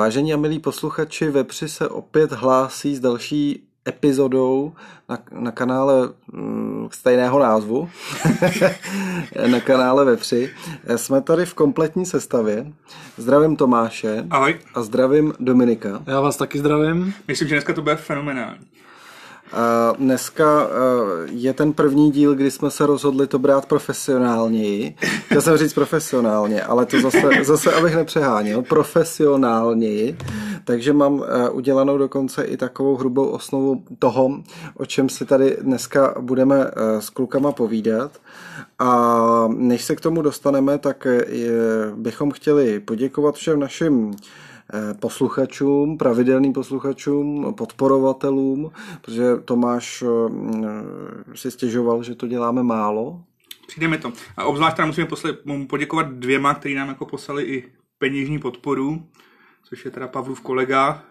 Vážení a milí posluchači, Vepři se opět hlásí s další epizodou na, na kanále mm, stejného názvu, na kanále Vepři. Jsme tady v kompletní sestavě. Zdravím Tomáše. Ahoj. A zdravím Dominika. Já vás taky zdravím. Myslím, že dneska to bude fenomenální. Dneska je ten první díl, kdy jsme se rozhodli to brát profesionálněji. Chtěl jsem říct profesionálně, ale to zase, zase abych nepřeháněl, profesionálněji. Takže mám udělanou dokonce i takovou hrubou osnovu toho, o čem si tady dneska budeme s klukama povídat. A než se k tomu dostaneme, tak bychom chtěli poděkovat všem našim posluchačům, pravidelným posluchačům, podporovatelům, protože Tomáš si stěžoval, že to děláme málo. Přijde mi to. A obzvlášť teda musíme posle, poděkovat dvěma, kteří nám jako poslali i peněžní podporu, což je teda Pavlův kolega,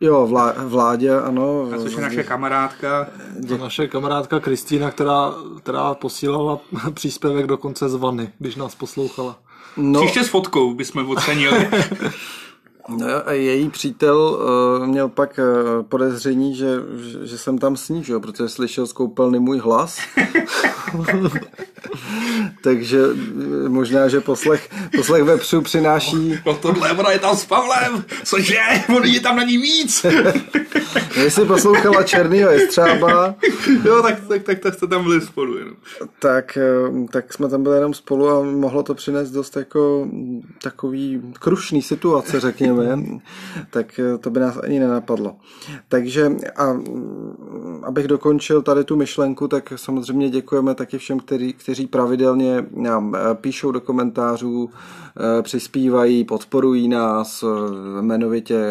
Jo, vlá, vládě, ano. A což je naše kamarádka. A naše kamarádka Kristýna, která, která posílala příspěvek dokonce z vany, když nás poslouchala. No. Příště s fotkou bychom ocenili. No a její přítel uh, měl pak uh, podezření, že, že, že jsem tam snížil, protože slyšel z koupelny můj hlas. Takže možná, že poslech, poslech vepřů přináší... No tohle, ona je tam s Pavlem, cože, on je tam na ní víc. Jestli poslouchala Černýho Jestřába... jo, tak, tak, tak, tak jste tam byli spolu jenom. Tak, tak jsme tam byli jenom spolu a mohlo to přinést dost jako takový krušný situace, řekněme. Tak to by nás ani nenapadlo. Takže a abych dokončil tady tu myšlenku, tak samozřejmě děkujeme taky všem, kteří, kteří pravidelně nám píšou do komentářů, přispívají, podporují nás, jmenovitě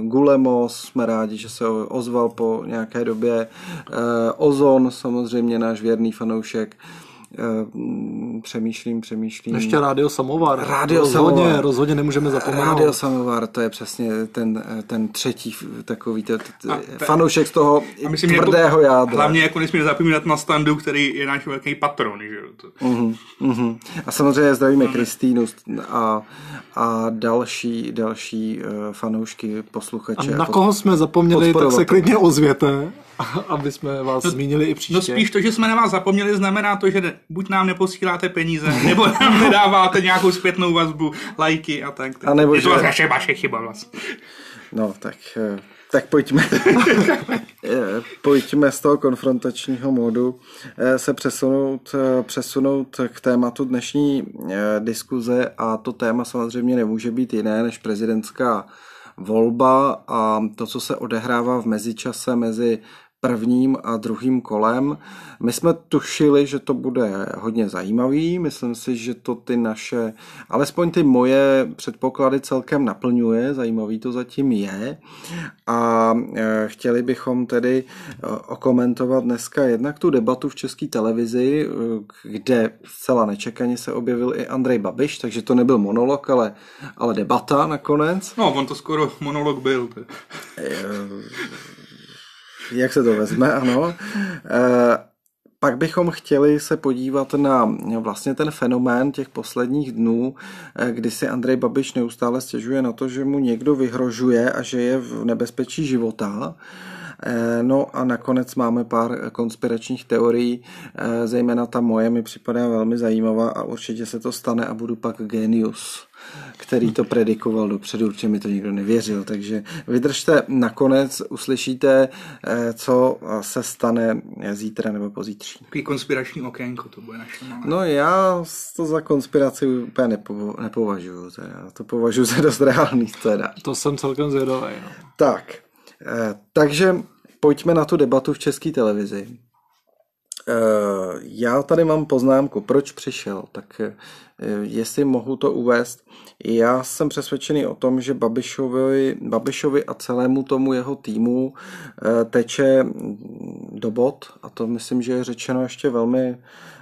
Gulemos, jsme rádi, že se ozval po nějaké době, Ozon, samozřejmě náš věrný fanoušek, přemýšlím, přemýšlím. Ještě Rádio Samovar. Rádio rozhodně, Samovar. rozhodně nemůžeme zapomenout. Rádio Samovar, to je přesně ten, ten třetí takový t, t, te, fanoušek z toho a myslím, tvrdého jako, jádra. Hlavně jako nesmíme zapomínat na standu, který je náš velký patron. Že? To. Uh-huh, uh-huh. A samozřejmě zdravíme uh-huh. Kristýnu a, a další, další fanoušky, posluchače. A na koho jsme zapomněli, tak se klidně ozvěte. aby jsme vás no, zmínili i příště. No spíš to, že jsme na vás zapomněli, znamená to, že buď nám neposíláte peníze, nebo nám nedáváte nějakou zpětnou vazbu, lajky a tak. A nebo je to že... vaše, vaše chyba vlastně. No, tak, tak pojďme, pojďme z toho konfrontačního módu se přesunout, přesunout k tématu dnešní diskuze a to téma samozřejmě nemůže být jiné než prezidentská volba a to, co se odehrává v mezičase mezi prvním a druhým kolem. My jsme tušili, že to bude hodně zajímavý, myslím si, že to ty naše, alespoň ty moje předpoklady celkem naplňuje, zajímavý to zatím je a e, chtěli bychom tedy e, okomentovat dneska jednak tu debatu v české televizi, e, kde zcela nečekaně se objevil i Andrej Babiš, takže to nebyl monolog, ale, ale debata nakonec. No, on to skoro monolog byl jak se to vezme, ano. E, pak bychom chtěli se podívat na vlastně ten fenomén těch posledních dnů, kdy si Andrej Babiš neustále stěžuje na to, že mu někdo vyhrožuje a že je v nebezpečí života. No a nakonec máme pár konspiračních teorií, zejména ta moje mi připadá velmi zajímavá a určitě se to stane a budu pak genius který to predikoval dopředu, určitě mi to nikdo nevěřil, takže vydržte, nakonec uslyšíte, co se stane zítra nebo pozítří. Takový konspirační okénko to bude naše malé. No já to za konspiraci úplně nepo, nepovažuji, teda. to považuji za dost reálný teda. To jsem celkem zvědavý. No. Tak, takže pojďme na tu debatu v české televizi. Já tady mám poznámku, proč přišel, tak jestli mohu to uvést. Já jsem přesvědčený o tom, že Babišovi, Babišovi a celému tomu jeho týmu teče do bod a to myslím, že je řečeno ještě velmi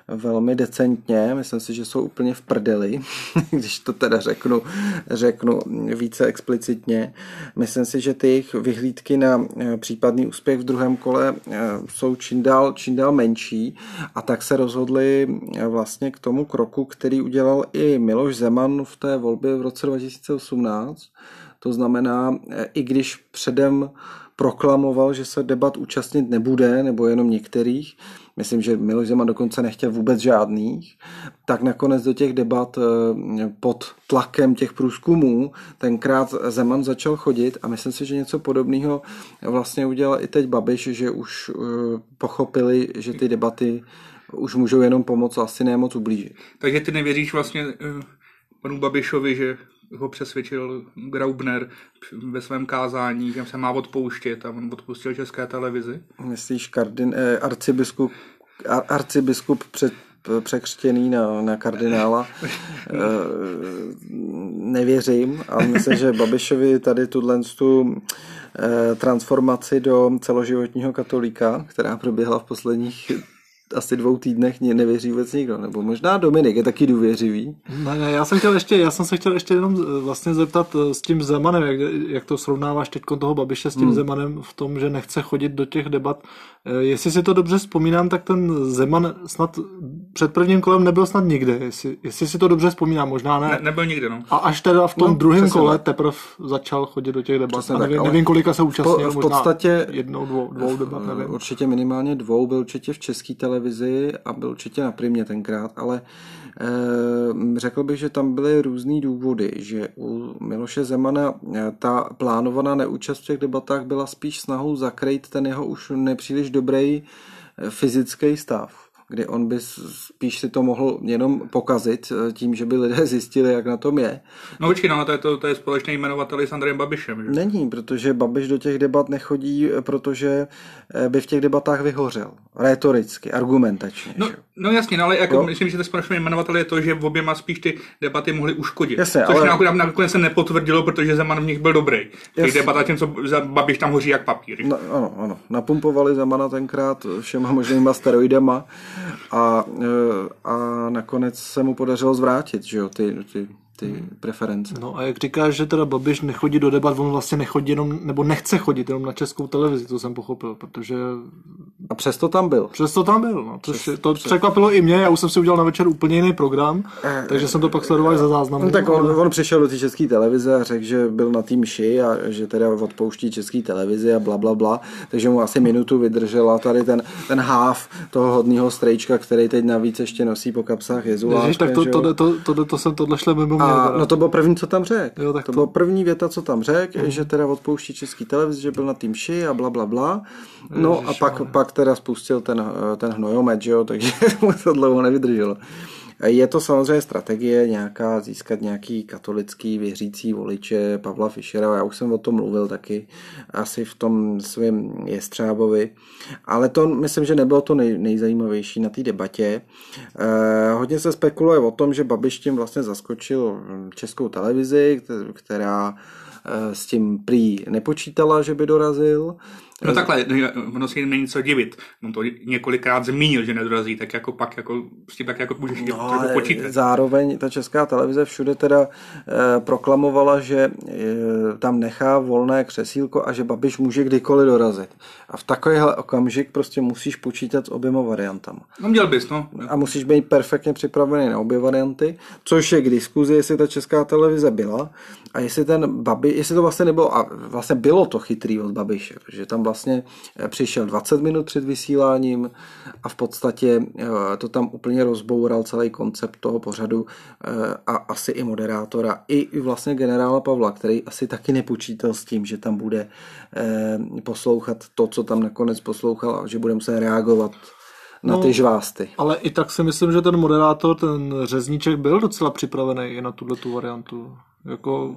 velmi decentně. Myslím si, že jsou úplně v prdeli, když to teda řeknu, řeknu více explicitně. Myslím si, že ty jejich vyhlídky na eh, případný úspěch v druhém kole eh, jsou čím dál, čím dál menší a tak se rozhodli eh, vlastně k tomu kroku, který udělal i Miloš Zeman v té volbě v roce 2018, To znamená, i když předem proklamoval, že se debat účastnit nebude, nebo jenom některých, myslím, že Miloš Zeman dokonce nechtěl vůbec žádných, tak nakonec do těch debat eh, pod tlakem těch průzkumů tenkrát Zeman začal chodit a myslím si, že něco podobného vlastně udělal i teď Babiš, že už eh, pochopili, že ty debaty už můžou jenom pomoct a asi nemoc ublížit. Takže ty nevěříš vlastně uh, panu Babišovi, že ho přesvědčil Graubner ve svém kázání, že se má odpouštět a on odpustil české televizi? Myslíš kardin, eh, arcibiskup, ar, arcibiskup před, překřtěný na, na kardinála. Eh, nevěřím a myslím, že Babišovi tady tuhle tu eh, transformaci do celoživotního katolíka, která proběhla v posledních asi dvou týdnech nevěří vůbec nikdo, nebo možná Dominik je taky důvěřivý. Ne, ne, já jsem chtěl ještě, já jsem se chtěl ještě jenom eh, vlastně zeptat eh, s tím Zemanem, jak, jak to srovnáváš teď toho Babiše s tím hmm. Zemanem v tom, že nechce chodit do těch debat. Eh, jestli si to dobře vzpomínám, tak ten Zeman snad před prvním kolem nebyl snad nikde, jestli, jestli si to dobře vzpomínám, možná ne. ne nebyl nikde, no. A až teda v tom no, druhém kole teprve začal chodit do těch debat. Nevím, tak, nevím, kolika se účastnil, v podstatě jednou, dvou, dvou debat, nevím. Určitě minimálně dvou, byl určitě v české televizi a byl určitě na primě tenkrát, ale e, řekl bych, že tam byly různý důvody, že u Miloše Zemana eh, ta plánovaná neúčast v těch debatách byla spíš snahou zakrýt ten jeho už nepříliš dobrý eh, fyzický stav kdy on by spíš si to mohl jenom pokazit eh, tím, že by lidé zjistili, jak na tom je. No počkej, no to je, to, to je společný jmenovatel s Andrejem Babišem. Že? Není, protože Babiš do těch debat nechodí, eh, protože eh, by v těch debatách vyhořel. Retoricky, argumentačně. No, no jasně, no, ale jako myslím, že ten společný jmenovatel je to, že v oběma spíš ty debaty mohly uškodit. Jasně, což ale... nakonec se nepotvrdilo, protože Zeman v nich byl dobrý. Těch debata, tím, co Babiš tam hoří jak papír. No, ano, ano. Napumpovali Zemana tenkrát všema možnýma steroidama a, e, a nakonec se mu podařilo zvrátit, že jo, ty, ty ty preference. No a jak říkáš, že teda Babiš nechodí do debat, on vlastně nechodí jenom, nebo nechce chodit jenom na českou televizi, to jsem pochopil, protože... A přesto tam byl. Přesto tam byl, no. Přes, Přes, to přes... překvapilo i mě, já už jsem si udělal na večer úplně jiný program, eh, takže jsem to pak sledoval za záznam. No, tak on, on přišel do té české televize a řekl, že byl na tým ši a že teda odpouští české televizi a bla, bla, bla, takže mu asi minutu vydržela tady ten, ten háv toho hodného strejčka, který teď navíc ještě nosí po kapsách Jezuláška. Ježiš, tak to, to, to, to, to, to, to jsem tohle šle mimo a, no to bylo první, co tam řekl. Jo, tak to, to bylo první věta, co tam řekl, mm. že teda odpouští český televizi, že byl na tým ši a bla, bla, bla. No Ježiš, a pak, pak teda spustil ten, ten hnojomet, že jo, takže mu to dlouho nevydrželo. Je to samozřejmě strategie nějaká získat nějaký katolický věřící voliče Pavla Fischera, já už jsem o tom mluvil taky asi v tom svém Jestřábovi, ale to myslím, že nebylo to nej, nejzajímavější na té debatě. Eh, hodně se spekuluje o tom, že Babiš tím vlastně zaskočil českou televizi, která eh, s tím prý nepočítala, že by dorazil. No takhle, ono si není co divit. On to několikrát zmínil, že nedorazí, tak jako pak jako, tím tak jako můžeš no, počítat. Zároveň ta česká televize všude teda e, proklamovala, že e, tam nechá volné křesílko a že Babiš může kdykoliv dorazit. A v takovýhle okamžik prostě musíš počítat s oběma variantama. No měl bys, no. A musíš být perfektně připravený na obě varianty, což je k diskuzi, jestli ta česká televize byla a jestli ten Babi, jestli to vlastně nebylo, a vlastně bylo to chytrý od Babiše, protože tam vlastně eh, přišel 20 minut před vysíláním a v podstatě eh, to tam úplně rozboural celý koncept toho pořadu eh, a asi i moderátora, i vlastně generála Pavla, který asi taky nepočítal s tím, že tam bude poslouchat to, co tam nakonec poslouchal a že bude muset reagovat na no, ty žvásty. Ale i tak si myslím, že ten moderátor, ten řezníček byl docela připravený i na tuhle tu variantu. Jako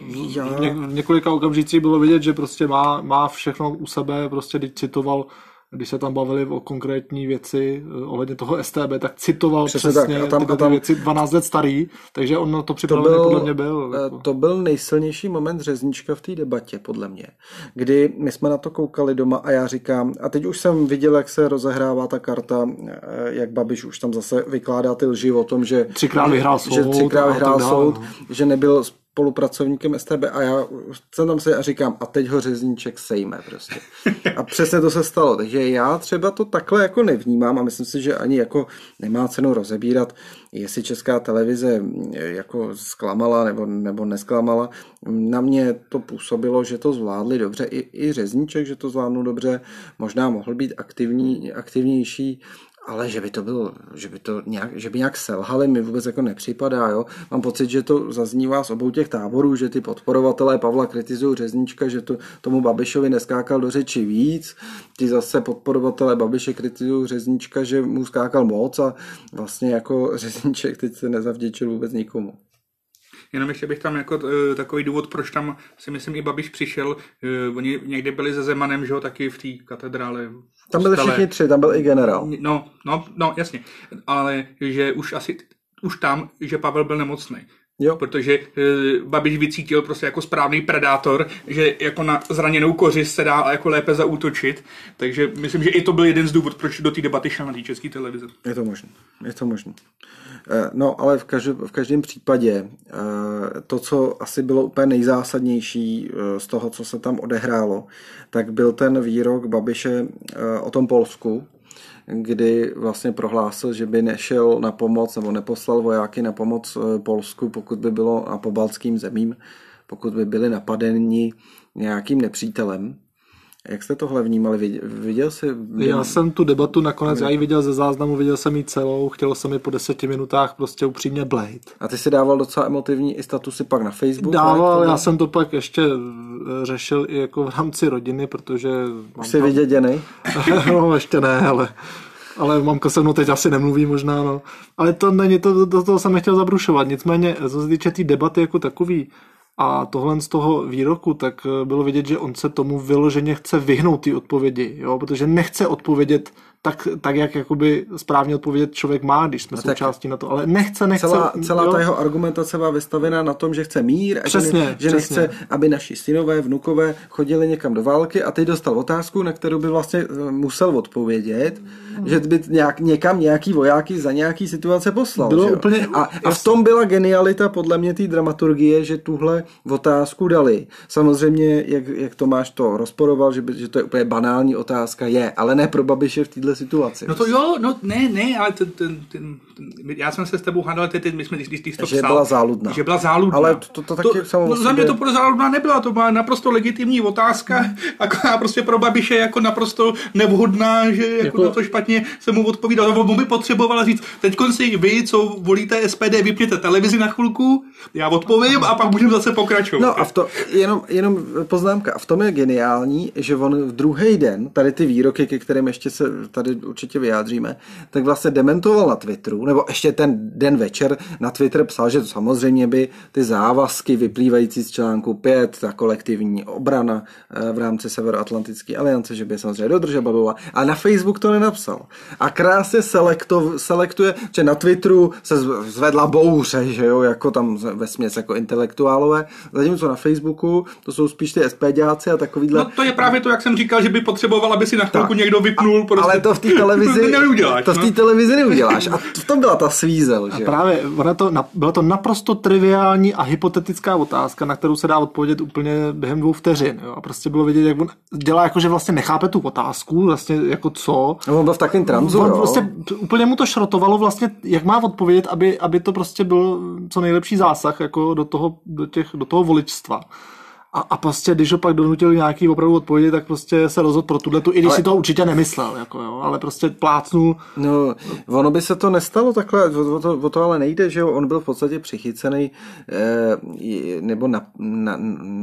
v, ně, v několika okamžicích bylo vidět, že prostě má, má všechno u sebe, prostě když citoval když se tam bavili o konkrétní věci eh, ohledně toho STB, tak citoval přesně, přesně tak. A tam, ty, a tam, věci 12 let starý, takže on to připravený to byl, podle mě byl. Eh, jako. To byl nejsilnější moment řeznička v té debatě, podle mě, kdy my jsme na to koukali doma a já říkám, a teď už jsem viděl, jak se rozehrává ta karta, eh, jak Babiš už tam zase vykládá ty lži o tom, že třikrát vyhrál soud, že třikrát vyhrál soud, že nebyl spolupracovníkem STB a já jsem tam se a říkám, a teď ho řezníček sejme prostě. A přesně to se stalo, takže já třeba to takhle jako nevnímám a myslím si, že ani jako nemá cenu rozebírat, jestli česká televize jako zklamala nebo, nebo nesklamala. Na mě to působilo, že to zvládli dobře, i, i řezníček, že to zvládnu dobře, možná mohl být aktivní, aktivnější, ale že by to bylo, že by to nějak, že by nějak selhali, mi vůbec jako nepřipadá, jo. Mám pocit, že to zaznívá z obou těch táborů, že ty podporovatelé Pavla kritizují řeznička, že to tomu Babišovi neskákal do řeči víc, ty zase podporovatelé Babiše kritizují řeznička, že mu skákal moc a vlastně jako řezniček teď se nezavděčil vůbec nikomu. Jenom ještě bych tam jako uh, takový důvod, proč tam si myslím i Babiš přišel. Uh, oni někdy byli se Zemanem, že jo, taky v té katedrále. Tam byli všichni tři, tam byl i generál. No, no, no, jasně. Ale že už asi, už tam, že Pavel byl nemocný. Jo. Protože uh, Babiš vycítil prostě jako správný predátor, že jako na zraněnou kořist se dá jako lépe zaútočit. Takže myslím, že i to byl jeden z důvodů, proč do té debaty šel na té české televize. Je to možné. Je to možné. Eh, no, ale v, každém, v každém případě eh, to, co asi bylo úplně nejzásadnější eh, z toho, co se tam odehrálo, tak byl ten výrok Babiše o tom Polsku, kdy vlastně prohlásil, že by nešel na pomoc nebo neposlal vojáky na pomoc Polsku, pokud by bylo na pobaltským zemím, pokud by byli napadeni nějakým nepřítelem. Jak jste tohle vnímali? Viděl jsi? Já jsem tu debatu nakonec, já ji viděl ze záznamu, viděl jsem ji celou, chtěl jsem mi po deseti minutách prostě upřímně blade. A ty si dával docela emotivní i statusy pak na Facebook? Dával, já jsem to pak ještě eh, řešil i jako v rámci rodiny, protože... Už jsi tam... viděděnej? no, ještě ne, ale ale mamka se mnou teď asi nemluví možná, no. Ale to není, to, do toho jsem nechtěl zabrušovat. Nicméně, co se týče té debaty jako takový, a tohle z toho výroku, tak eh, bylo vidět, že on se tomu vyloženě chce vyhnout ty odpovědi, jo? protože nechce odpovědět tak, tak jak jakoby správně odpovědět člověk má, když jsme no součástí na to, ale nechce, nechce. Celá, celá jo? ta jeho argumentace byla vystavená na tom, že chce mír a přesně, že, ne, že přesně. nechce, aby naši synové, vnukové chodili někam do války a teď dostal otázku, na kterou by vlastně eh, musel odpovědět, hmm. Že by nějak, někam nějaký vojáky za nějaký situace poslal. Bylo úplně, a, a v tom byla genialita podle mě té dramaturgie, že tuhle otázku dali. Samozřejmě, jak, jak Tomáš to rozporoval, že, by, že to je úplně banální otázka, je, ale ne pro Babiše v této situaci. No to jo, no ne, ne, ale ten, ten, ten, ten já jsem se s tebou hádal, ty, my jsme, když, když to že psal, byla záludná. Že byla záludná. Ale to, to taky to, no, za mě to pro záludná nebyla, to byla naprosto legitimní otázka, hmm. a prostě pro Babiše jako naprosto nevhodná, že jako, jako na to špatně se mu odpovídal. On by potřeboval říct, teď si vy, co volíte SPD, vypněte televizi na chvilku, já odpovím a pak můžeme zase pokračovat. No a v to, jenom, jenom poznámka, a v tom je geniální, že on v druhý den, tady ty výroky, ke kterým ještě se tady určitě vyjádříme, tak vlastně dementoval na Twitteru, nebo ještě ten den večer na Twitter psal, že to samozřejmě by ty závazky vyplývající z článku 5, ta kolektivní obrana eh, v rámci Severoatlantické aliance, že by samozřejmě dodržel, a na Facebook to nenapsal. A krásně selekto, selektuje, že na Twitteru se zvedla bouře, že jo, jako tam ve směs jako intelektuálové, zatímco na Facebooku to jsou spíš ty SPDáci a takovýhle. No to je právě to, jak jsem říkal, že by potřeboval, aby si na chvilku tak. někdo vypnul. A, prostě. Ale to v té televizi, to neuděláš, to v té no. televizi neuděláš. A v tom byla ta svízel. Že? A právě ona to, byla to naprosto triviální a hypotetická otázka, na kterou se dá odpovědět úplně během dvou vteřin. Jo? A prostě bylo vidět, jak on dělá, jako že vlastně nechápe tu otázku, vlastně jako co. No, on byl v takovém tranzu, on jo? Vlastně, úplně mu to šrotovalo vlastně, jak má odpovědět, aby, aby to prostě byl co nejlepší zásah jako do toho, do těch, do toho voličstva. A, a prostě, když ho pak donutil nějaký opravdu odpovědi, tak prostě se rozhodl pro tuhle tu, i když ale... si to určitě nemyslel, jako jo, ale prostě plácnul. No, ono by se to nestalo takhle, o to, o to ale nejde, že jo, on byl v podstatě přichycený eh, nebo na, na,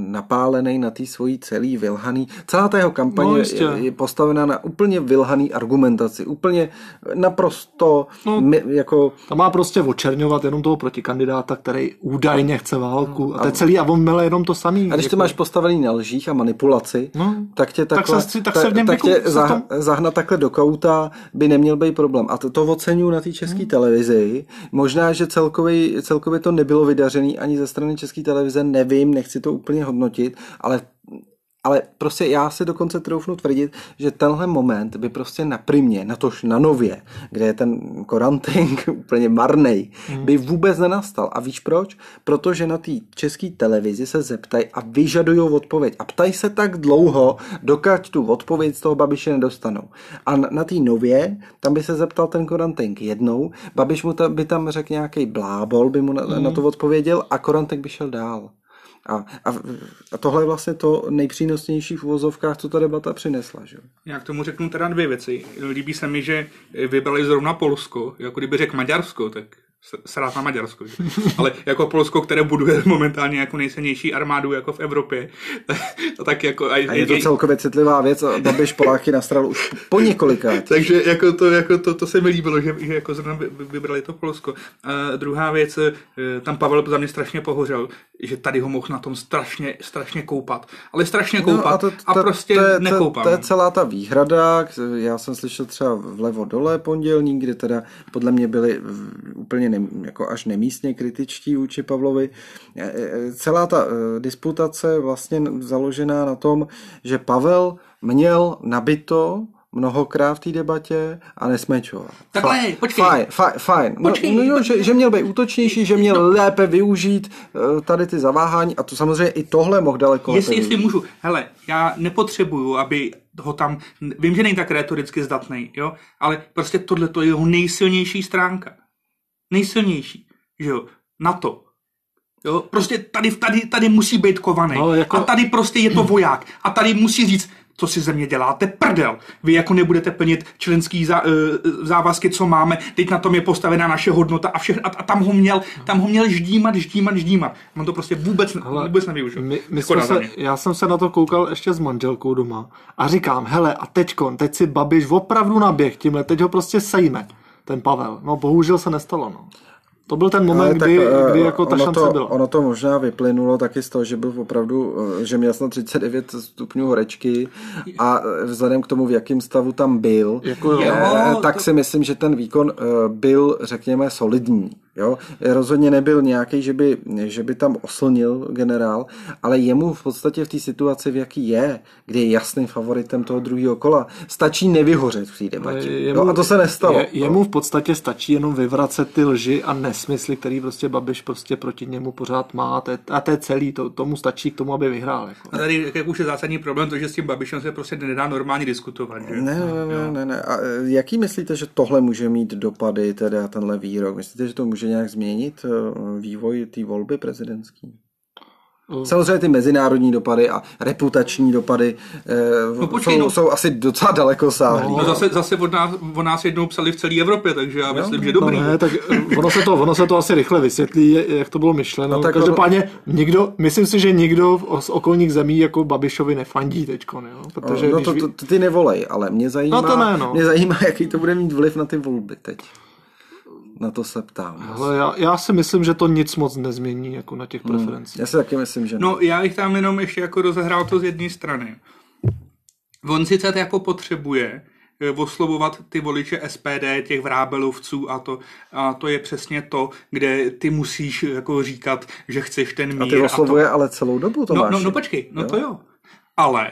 napálený na té svojí celý vylhaný. Celá ta jeho kampaně no, je, je postavená na úplně vylhaný argumentaci, úplně naprosto no, my, jako... To má prostě očerňovat jenom toho protikandidáta, který údajně chce válku a to je celý a on jenom to samý. A když to máš postavený na lžích a manipulaci, no, tak tě takhle, tak se, tak se v něm tak tě zah, tom... zahnat takhle do kauta by neměl být problém. A to, to oceňuji na té české hmm. televizi. Možná, že celkově, celkově to nebylo vydařený ani ze strany české televize, nevím, nechci to úplně hodnotit, ale ale prostě já si dokonce troufnu tvrdit, že tenhle moment by prostě na primě, na tož na nově, kde je ten koranting úplně marnej, hmm. by vůbec nenastal. A víš proč? Protože na té české televizi se zeptají a vyžadují odpověď. A ptají se tak dlouho, dokud tu odpověď z toho Babiše nedostanou. A na, na té nově, tam by se zeptal ten koranting jednou, Babiš mu ta, by tam řekl nějaký blábol, by mu na, hmm. na to odpověděl a koranting by šel dál. A, a, a tohle je vlastně to nejpřínosnější v uvozovkách, co ta debata přinesla. Že? Já k tomu řeknu teda dvě věci. Líbí se mi, že vybrali zrovna Polsko, jako kdyby řekl Maďarsko, tak srát na Maďarsko. Že? Ale jako Polsko, které buduje momentálně jako nejsilnější armádu jako v Evropě, tak jako... A, a je to celkově citlivá věc a Babiš Poláchy nastral už po několikrát. Takže jako to, jako to, to se mi líbilo, že, že jako zrovna vybrali to Polsko. A druhá věc, eh, tam Pavel za mě strašně pohořel, že tady ho mohl na tom strašně, strašně koupat. Ale strašně koupat no a, to, to, a prostě to, to, nekoupal. To, to je celá ta výhrada, já jsem slyšel třeba vlevo dole pondělní, kde teda podle mě byli úplně ne, jako až nemístně kritičtí vůči Pavlovi. E, e, celá ta e, disputace vlastně založená na tom, že Pavel měl nabito mnohokrát v té debatě a nesmečoval. Takhle, Fa- počkej. Fajn, fajn, fajn. No, počkej, no, no, že, že měl být útočnější, že měl no. lépe využít uh, tady ty zaváhání a to samozřejmě i tohle mohl daleko Jestli, jestli můžu, hele, já nepotřebuju, aby ho tam, vím, že není tak retoricky zdatný, jo, ale prostě tohle to je jeho nejsilnější stránka nejsilnější, že jo, na to. Jo, prostě tady, tady, tady musí být kovaný. No, jako... A tady prostě je to voják. A tady musí říct, co si země děláte, prdel. Vy jako nebudete plnit členský zá, uh, závazky, co máme, teď na tom je postavená naše hodnota a, vše, a, a tam ho měl, tam ho měl ždímat, ždímat, ždímat. On to prostě vůbec, hele, vůbec nevyužil. My, my jsme se, já jsem se na to koukal ještě s manželkou doma a říkám, hele a teďkon, teď si Babiš opravdu naběh tímhle, teď ho prostě sejme ten Pavel. No bohužel se nestalo, no. To byl ten moment, tak, kdy, eh, kdy jako ta šance to, byla. Ono to možná vyplynulo taky z toho, že byl opravdu, eh, že měl snad 39 stupňů horečky a eh, vzhledem k tomu, v jakém stavu tam byl, jako jo, tak to... si myslím, že ten výkon byl, řekněme, solidní. Jo? Rozhodně nebyl nějaký, že by, že by tam oslnil generál, ale jemu v podstatě v té situaci, v jaký je, kde je jasným favoritem toho druhého kola, stačí nevyhořet v té debatě. Jemu, jo? A to se nestalo. Je, jemu v podstatě stačí jenom vyvracet ty lži a nesmysly, který prostě Babiš prostě proti němu pořád má. A to je, a to je celý, to, tomu stačí k tomu, aby vyhrál. Jako. A tady jak už je zásadní problém, to, že s tím Babišem se prostě nedá normálně diskutovat. Že? Ne, ne, ne, ne, ne. A e, jaký myslíte, že tohle může mít dopady, teda tenhle výrok? Myslíte, že to může může nějak změnit eh, vývoj té volby prezidentské? Mm. Samozřejmě ty mezinárodní dopady a reputační dopady eh, no, počkej, jsou, no. jsou asi docela daleko sáhlý. No, no zase, zase od, nás, od nás jednou psali v celé Evropě, takže já myslím, no, že dobrý. No ne, tak eh, ono se, to, ono se to asi rychle vysvětlí, jak to bylo myšleno. No, tak Každopádně ono... nikdo, myslím si, že nikdo z okolních zemí jako Babišovi nefandí teďko, jo? Protože no, to, to, to, ty nevolej, ale mě zajímá, no to ne, no. mě zajímá, jaký to bude mít vliv na ty volby teď. Na to se ptám. Hele, já, já si myslím, že to nic moc nezmění jako na těch hmm. preferencích. Já si taky myslím, že ne. No já bych tam jenom ještě jako rozehrál to z jedné strany. On sice to jako potřebuje eh, oslovovat ty voliče SPD, těch vrábelovců a to, a to je přesně to, kde ty musíš jako říkat, že chceš ten mír. A ty oslovuje a to... ale celou dobu, to no, no, no počkej, no jo? to jo. Ale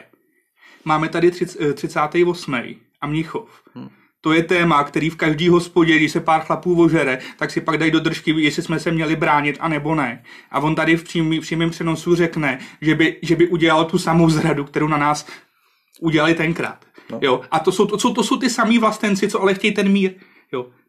máme tady 38. Eh, a Mnichov. Hmm to je téma, který v každý hospodě, když se pár chlapů ožere, tak si pak dají do držky, jestli jsme se měli bránit a nebo ne. A on tady v přímém přenosu řekne, že by, že by udělal tu samou zradu, kterou na nás udělali tenkrát. No. Jo? A to jsou, to, jsou, to jsou ty samý vlastenci, co ale chtějí ten mír.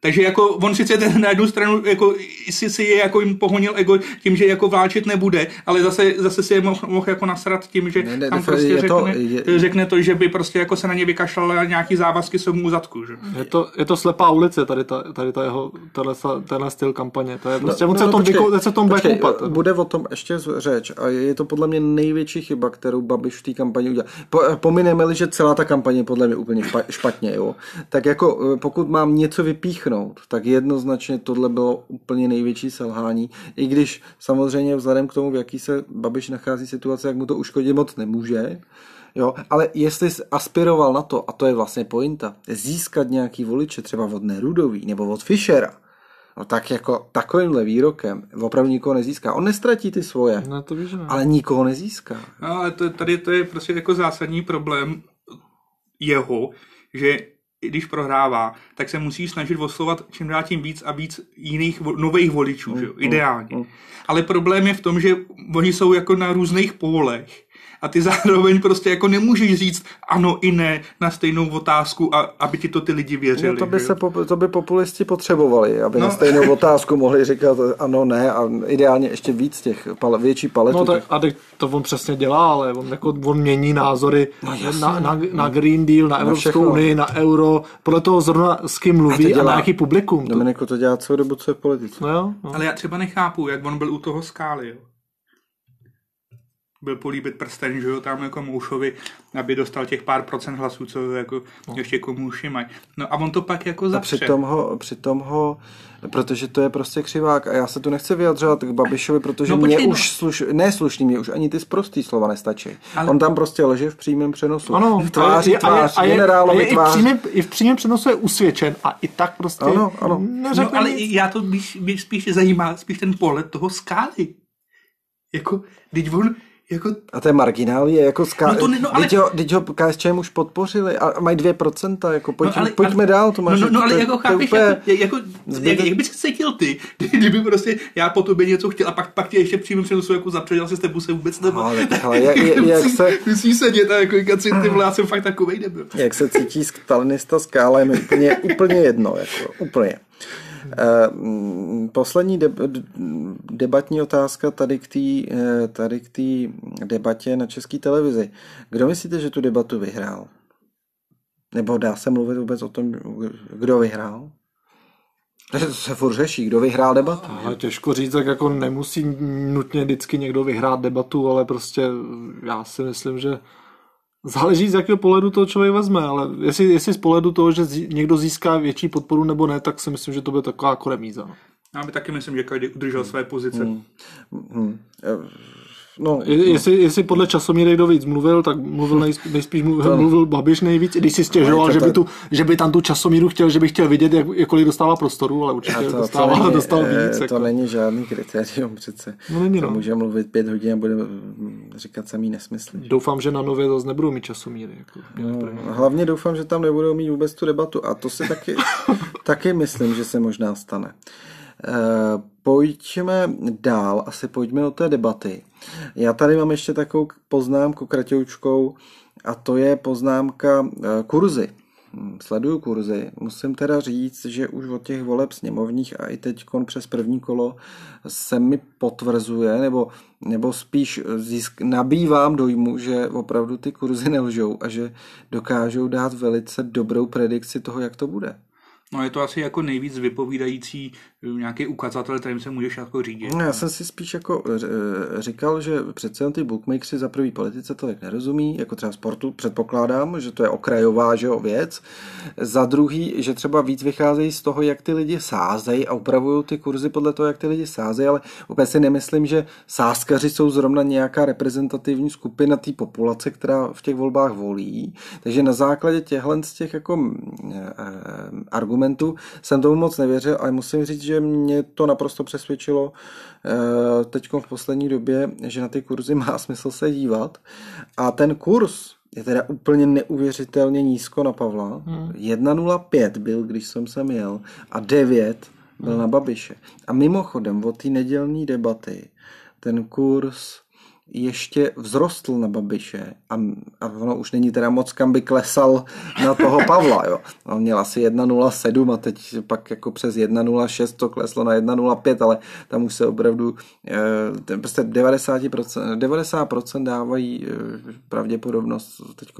Takže jako on sice ten na jednu stranu jako, si, si je jako jim pohonil ego tím, že jako vláčit nebude, ale zase, zase si je mohl, mohl jako nasrat tím, že ne, ne, tam prostě je řekne, to, je... řekne to, že by prostě jako se na ně vykašlal a nějaký závazky jsou mu zadku. Že? Je, to, je to slepá ulice, tady, ta, tady ta jeho, tenhle, tenhle styl kampaně. To je no, prostě, no, on se, no, tom, počkej, se tom bude koupat. Bude o tom ještě řeč a je to podle mě největší chyba, kterou Babiš v té kampani udělal. Po, pomineme že celá ta kampaně je podle mě úplně špatně, jo? tak jako pokud mám něco vypíchnout, tak jednoznačně tohle bylo úplně největší selhání. I když samozřejmě vzhledem k tomu, v jaký se Babiš nachází situace, jak mu to uškodit moc nemůže, Jo, ale jestli jsi aspiroval na to, a to je vlastně pointa, získat nějaký voliče třeba od Nerudový nebo od Fischera, No tak jako takovýmhle výrokem opravdu nikoho nezíská. On nestratí ty svoje, no, to víš, ne. ale nikoho nezíská. No, ale to, tady to je prostě jako zásadní problém jeho, že když prohrává, tak se musí snažit oslovat čím dál tím víc a víc jiných nových voličů, že jo? Mm, ideálně. Mm. Ale problém je v tom, že oni jsou jako na různých pólech a ty zároveň prostě jako nemůžeš říct ano i ne na stejnou otázku, a, aby ti to ty lidi věřili. No to, by se, to by populisti potřebovali, aby no. na stejnou otázku mohli říkat ano, ne a ideálně ještě víc těch, větší paletu. No tak, a to on přesně dělá, ale on, jako, on mění názory no, na, na, na Green Deal, na Evropskou na unii, na euro, podle toho zrovna s kým mluví a, a na jaký publikum. Dominiko to dělá celou dobu, co je v politice. No jo, no. Ale já třeba nechápu, jak on byl u toho skály. Jo byl políbit prsten, že jo, tam jako Moušovi, aby dostal těch pár procent hlasů, co jako no. ještě komůši mají. No a on to pak jako zapře. A přitom ho, přitom ho, protože to je prostě křivák a já se tu nechci vyjadřovat k Babišovi, protože no, mě počkej, už, no. sluš, ne slušný, mě už ani ty sprostý slova nestačí. Ale... On tam prostě leží v přímém přenosu. Ano, v tváři, tvář, a je, generálovi a je, tvář. I, přímém, I v přímém přenosu je usvědčen a i tak prostě ano, ano. no, ale nic. já to spíš, spíš zajímá, spíš ten pohled toho skály. Jako, teď on, jako... A to je marginálie, jako ská... no to ne, no, ale... teď, ho, teď ho KSČM už podpořili a mají 2%, jako pojď, no, ale, pojďme ale, dál, to máš... No, no, no ale to, jako chápeš, úplně... jako, jako jak, jak, bys cítil ty, kdyby prostě já po tobě něco chtěl a pak, pak tě ještě přímým přenosu jako zapředěl si s tebou se vůbec nebo... No, ale, ale jak, jak, jak se... Musíš sedět a jako si, ty vole, já jsem fakt takovej nebyl. Jak se cítí stalinista skála je mi úplně, úplně jedno, jako úplně. Eh, poslední debatní otázka tady k té eh, tady k debatě na české televizi. Kdo myslíte, že tu debatu vyhrál? Nebo dá se mluvit vůbec o tom, kdo vyhrál? To se furt řeší, kdo vyhrál debatu. Ale těžko říct, tak jako nemusí nutně vždycky někdo vyhrát debatu, ale prostě já si myslím, že Záleží, z jakého pohledu to člověk vezme, ale jestli, jestli z pohledu toho, že někdo získá větší podporu nebo ne, tak si myslím, že to bude taková jako remíza. Já by taky myslím, že každý udržel své pozice. Hmm. Hmm. No, je, jestli, jestli podle časomíry kdo víc mluvil, tak mluvil nejspíš, nejspíš mluvil, mluvil Babiš nejvíc, když si stěžoval, že by, tu, že by tam tu časomíru chtěl, že by chtěl vidět, jak, jakkoliv dostává prostoru, ale určitě to, dostával, to není, dostal víc. To jako. není žádný kritérium přece. No, není, no. může mluvit pět hodin a bude říkat samý nesmysly. Doufám, že na nově zase nebudou mít časomíry. Jako, no, hlavně doufám, že tam nebudou mít vůbec tu debatu a to si taky, taky myslím, že se možná stane. Uh, pojďme dál, asi pojďme do té debaty. Já tady mám ještě takovou poznámku kratoučkou a to je poznámka eh, kurzy. Hm, sleduju kurzy. Musím teda říct, že už od těch voleb sněmovních a i teď přes první kolo se mi potvrzuje, nebo, nebo spíš získ, nabývám dojmu, že opravdu ty kurzy nelžou a že dokážou dát velice dobrou predikci toho, jak to bude. No je to asi jako nejvíc vypovídající eh, nějaký ukazatel, kterým se můžeš jako řídit. No, já jsem si spíš jako eh, říkal, že přece ty bookmakery za prvý politice tolik nerozumí, jako třeba sportu předpokládám, že to je okrajová že jo, věc. Za druhý, že třeba víc vycházejí z toho, jak ty lidi sázejí a upravují ty kurzy podle toho, jak ty lidi sázejí, ale úplně si nemyslím, že sázkaři jsou zrovna nějaká reprezentativní skupina té populace, která v těch volbách volí. Takže na základě těchhle z těch jako eh, argumentů argumentů jsem tomu moc nevěřil, ale musím říct, že mě to naprosto přesvědčilo eh, teď v poslední době, že na ty kurzy má smysl se dívat. A ten kurz je teda úplně neuvěřitelně nízko na Pavla. Hmm. 1.05 byl, když jsem sem jel a 9 byl hmm. na Babiše. A mimochodem od té nedělní debaty ten kurz ještě vzrostl na Babiše a, a ono už není teda moc, kam by klesal na toho Pavla, jo. On měl asi 1,07 a teď pak jako přes 1,06 to kleslo na 1,05, ale tam už se opravdu eh, prostě 90%, 90% dávají eh, pravděpodobnost teď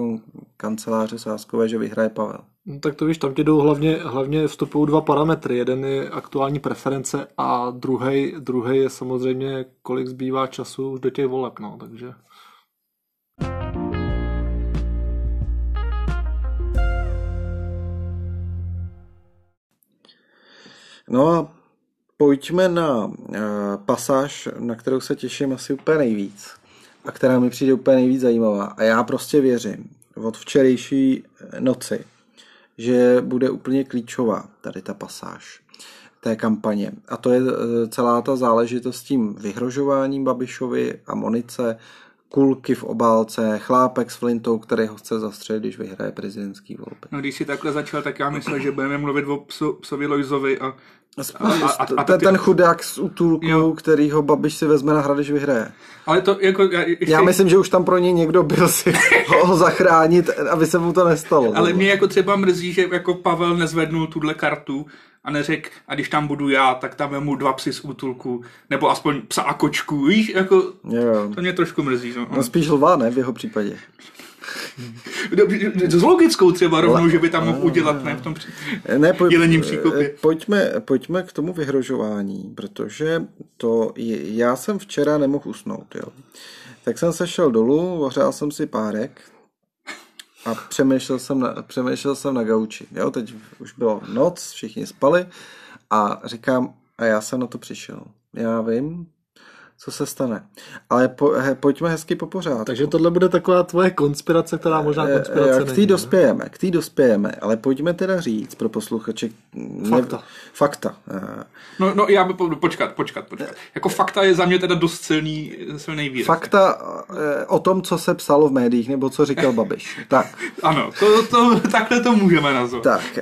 kanceláře Sáskové, že vyhraje Pavel. No, tak to víš, tam ti jdou hlavně, hlavně vstupují dva parametry. Jeden je aktuální preference a druhý, druhý je samozřejmě, kolik zbývá času už do těch voleb. No, takže... No a pojďme na uh, pasáž, na kterou se těším asi úplně nejvíc a která mi přijde úplně nejvíc zajímavá. A já prostě věřím od včerejší noci, že bude úplně klíčová tady ta pasáž. té kampaně. A to je celá ta záležitost s tím vyhrožováním Babišovi a Monice, kulky v obálce, chlápek s flintou, který ho chce zastřelit, když vyhraje prezidentský volby. No když si takhle začal, tak já myslel, že budeme mluvit o psu, psovi Lojzovi a a, a, a, a ten, ten chudák z útulku, jo. který ho Babiš si vezme na hrad, když vyhraje. Ale to jako... Já, ještě... já myslím, že už tam pro něj někdo byl si ho zachránit, aby se mu to nestalo. Ale mě jako třeba mrzí, že jako Pavel nezvednul tuhle kartu a neřekl, a když tam budu já, tak tam vemu dva psy z útulku, nebo aspoň psa a kočku, víš, jako, jo. to mě trošku mrzí. No, no spíš lva, ne, v jeho případě. S logickou třeba rovnou, že by tam mohl udělat, ne v tom ne, poj- jelením příkopě. Pojďme, pojďme k tomu vyhrožování, protože to je, já jsem včera nemohl usnout, jo. Tak jsem se šel dolů, ohřál jsem si párek, a přemýšlel jsem na, přemýšlel jsem na gauči. Jo, teď už bylo noc, všichni spali a říkám, a já jsem na to přišel. Já vím, co se stane. Ale po, he, pojďme hezky po pořád. Takže tohle bude taková tvoje konspirace, která možná eh, konspirace K té dospějeme, k té dospějeme, ale pojďme teda říct pro posluchače. Fakta. Ne, fakta. Eh. No, no já by počkat, počkat, počkat. Jako fakta je za mě teda dost silný, silný výraz. Fakta eh, o tom, co se psalo v médiích, nebo co říkal Babiš. tak. Ano, to, to, takhle to můžeme nazvat. Tak,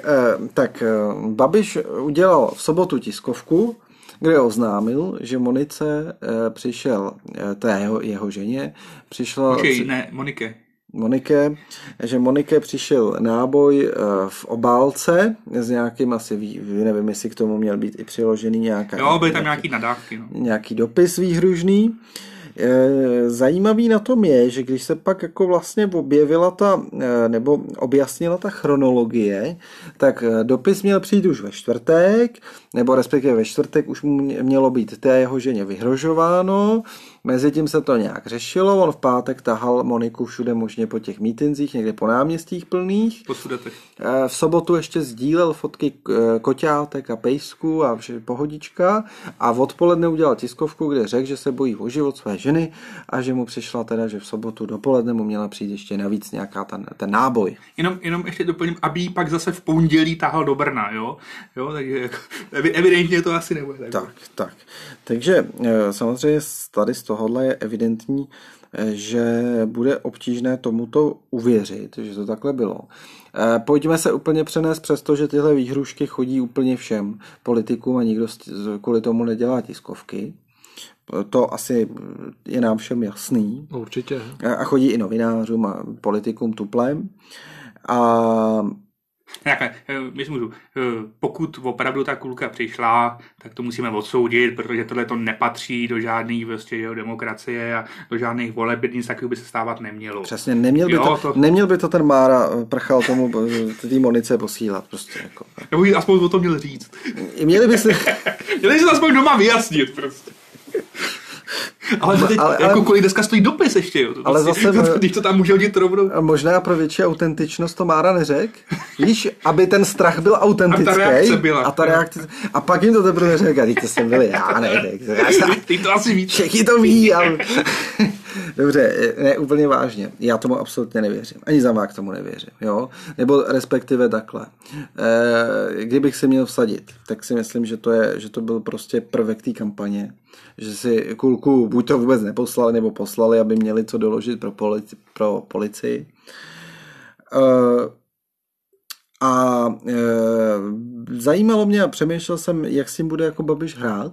tak Babiš udělal v sobotu tiskovku, kde oznámil, že Monice e, přišel, e, té jeho, jeho ženě, přišla... Počkej, ne, Monike. Monike, že Monike přišel náboj e, v obálce s nějakým asi, nevím, jestli k tomu měl být i přiložený nějaká... Jo, byly tam nějaký nadávky. No. Nějaký dopis výhružný. Eh, zajímavý na tom je, že když se pak jako vlastně objevila ta, eh, nebo objasnila ta chronologie, tak eh, dopis měl přijít už ve čtvrtek, nebo respektive ve čtvrtek už mu mělo být té jeho ženě vyhrožováno, Mezitím se to nějak řešilo, on v pátek tahal Moniku všude možně po těch mítinzích, někde po náměstích plných. Po sudetech. Eh, v sobotu ještě sdílel fotky eh, koťátek a pejsku a vše pohodička a odpoledne udělal tiskovku, kde řekl, že se bojí o život své ženy a že mu přišla teda, že v sobotu dopoledne mu měla přijít ještě navíc nějaká ten, ten náboj. Jenom, jenom ještě doplním, aby pak zase v pondělí tahal do Brna, jo? jo takže jako, evidentně to asi nebude. Tak, tak. tak. Takže eh, samozřejmě tady z tohohle je evidentní, eh, že bude obtížné tomuto uvěřit, že to takhle bylo. Eh, pojďme se úplně přenést přes to, že tyhle výhrušky chodí úplně všem politikům a nikdo kvůli tomu nedělá tiskovky. To asi je nám všem jasný. Určitě. A chodí i novinářům a politikům tuplem. A Takhle, my eh, můžu, eh, pokud opravdu ta kulka přišla, tak to musíme odsoudit, protože tohle to nepatří do žádné vlastně, jo, demokracie a do žádných voleb, nic takového by se stávat nemělo. Přesně, neměl by, jo, to, to, neměl by to ten Mára eh, prchal tomu ty munice posílat. Prostě, jako. Nebo aspoň o tom měl říct. Měli by si... měli by se aspoň doma vyjasnit prostě. Ale, teď, ale, jako ale, kolik dneska stojí dopis ještě, jo? To ale prostě, zase, když to tam může hodit rovnou. Možná pro větší autentičnost to Mára neřek. Víš, aby ten strach byl autentický. A ta reakce byla. A, ta reakce, a pak jim to teprve řekl, a to jsem byl já, ne. Ty to asi víš. Všichni to ví. Ale... Dobře, ne, úplně vážně. Já tomu absolutně nevěřím. Ani za k tomu nevěřím. Jo? Nebo respektive takhle. E, kdybych se měl vsadit, tak si myslím, že to, je, že to byl prostě prvek té kampaně. Že si kulku buď to vůbec neposlali, nebo poslali, aby měli co doložit pro, polici, pro policii. E, a e, zajímalo mě a přemýšlel jsem, jak s tím bude jako Babiš hrát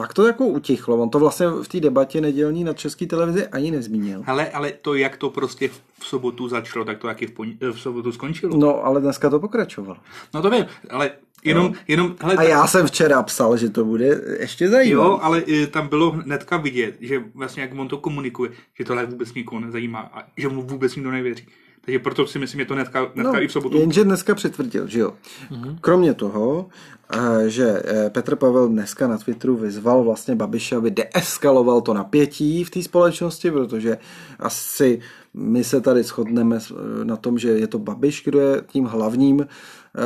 pak to jako utichlo. On to vlastně v té debatě nedělní na české televizi ani nezmínil. Ale, ale to, jak to prostě v sobotu začalo, tak to jak i v, poni- v sobotu skončilo. No, ale dneska to pokračovalo. No to vím, ale Jenom, jenom, hele, a já jsem včera psal, že to bude ještě zajímavé. Jo, ale e, tam bylo hnedka vidět, že vlastně jak on to komunikuje, že tohle vůbec nikoho nezajímá a že mu vůbec nikdo nevěří. Takže proto si myslím, že to hnedka, hnedka no, i v sobotu. Jenže dneska přitvrdil, že jo. Mm-hmm. Kromě toho, eh, že eh, Petr Pavel dneska na Twitteru vyzval vlastně Babiše, aby deeskaloval to napětí v té společnosti, protože asi my se tady shodneme na tom, že je to Babiš, kdo je tím hlavním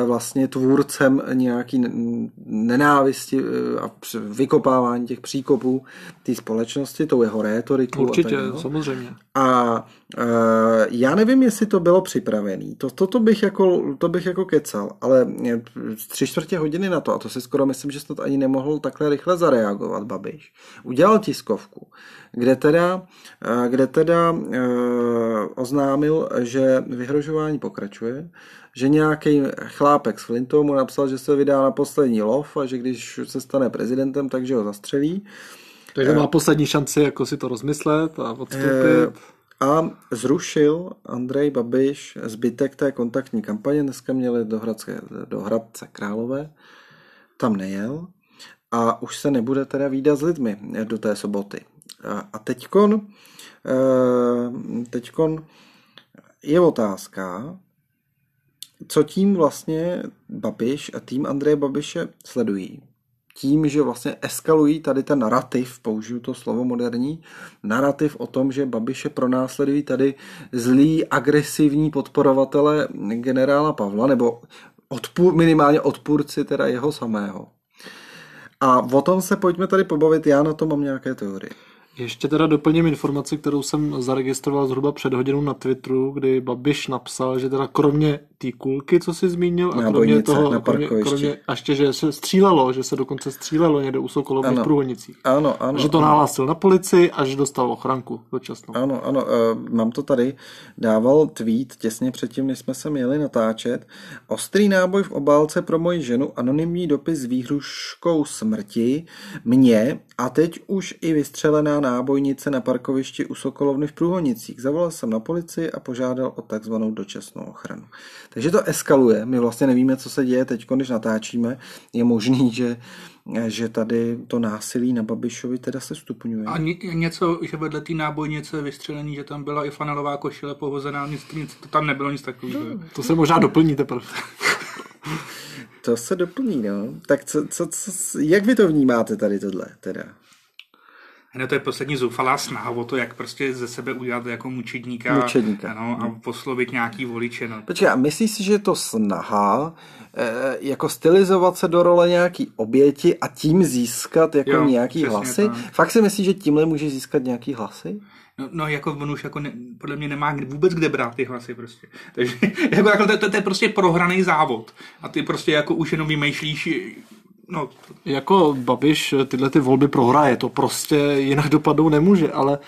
vlastně tvůrcem nějaký nenávisti a vykopávání těch příkopů té společnosti, tou jeho rétorikou. Určitě, a tak, samozřejmě. A já nevím, jestli to bylo připravené. To, to, to, bych jako, to bych jako kecal, ale tři čtvrtě hodiny na to, a to si skoro myslím, že snad ani nemohl takhle rychle zareagovat Babiš. Udělal tiskovku, kde teda, eh, kde teda oznámil, že vyhrožování pokračuje, že nějaký chlápek z Flintou mu napsal, že se vydá na poslední lov a že když se stane prezidentem, takže ho zastřelí. Takže má poslední šanci jako si to rozmyslet a odstoupit. A zrušil Andrej Babiš zbytek té kontaktní kampaně. Dneska měli do, Hradce, do Hradce Králové. Tam nejel. A už se nebude teda výdat s lidmi do té soboty. A teďkon, eh, teďkon je otázka, co tím vlastně Babiš a tým Andreje Babiše sledují tím, že vlastně eskalují tady ten narrativ, použiju to slovo moderní, narrativ o tom, že Babiše pronásledují tady zlí, agresivní podporovatele generála Pavla, nebo odpůr, minimálně odpůrci teda jeho samého. A o tom se pojďme tady pobavit, já na to mám nějaké teorie. Ještě teda doplním informaci, kterou jsem zaregistroval zhruba před hodinou na Twitteru, kdy Babiš napsal, že teda kromě té kulky, co jsi zmínil, a kromě toho, na kromě, kromě, a ještě, že se střílelo, že se dokonce střílelo někde u Sokolovny v Průhodnicích. Ano, ano. Že to nahlásil na policii a že dostal ochranku dočasnou. Ano, ano, uh, mám to tady. Dával tweet těsně předtím, než jsme se měli natáčet. Ostrý náboj v obálce pro moji ženu, anonymní dopis s výhruškou smrti, mě a teď už i vystřelená nábojnice na parkovišti u Sokolovny v Průhonicích. Zavolal jsem na policii a požádal o takzvanou dočasnou ochranu. Takže to eskaluje. My vlastně nevíme, co se děje teď, když natáčíme. Je možný, že že tady to násilí na Babišovi teda se stupňuje. A něco, že vedle té nábojnice vystřelený, že tam byla i fanelová košile pohozená, nic, nic, to tam nebylo nic takového. No, to se možná doplní teprve. to se doplní, no. Tak co, co, co, jak vy to vnímáte tady tohle teda? Ne, to je poslední zoufalá snaha o to, jak prostě ze sebe udělat jako mučedníka, mučedníka. Ano, a poslovit nějaký voliče. No. Počkej, a myslíš si, že je to snaha e, jako stylizovat se do role nějaký oběti a tím získat jako jo, nějaký hlasy? Tak. Fakt si myslíš, že tímhle může získat nějaký hlasy? No, no jako on už jako ne, podle mě nemá vůbec kde brát ty hlasy prostě. Takže jako, jako to, to, to, je prostě prohraný závod. A ty prostě jako už jenom vymýšlíš No. Jako Babiš tyhle ty volby prohraje, to prostě jinak dopadnou nemůže, ale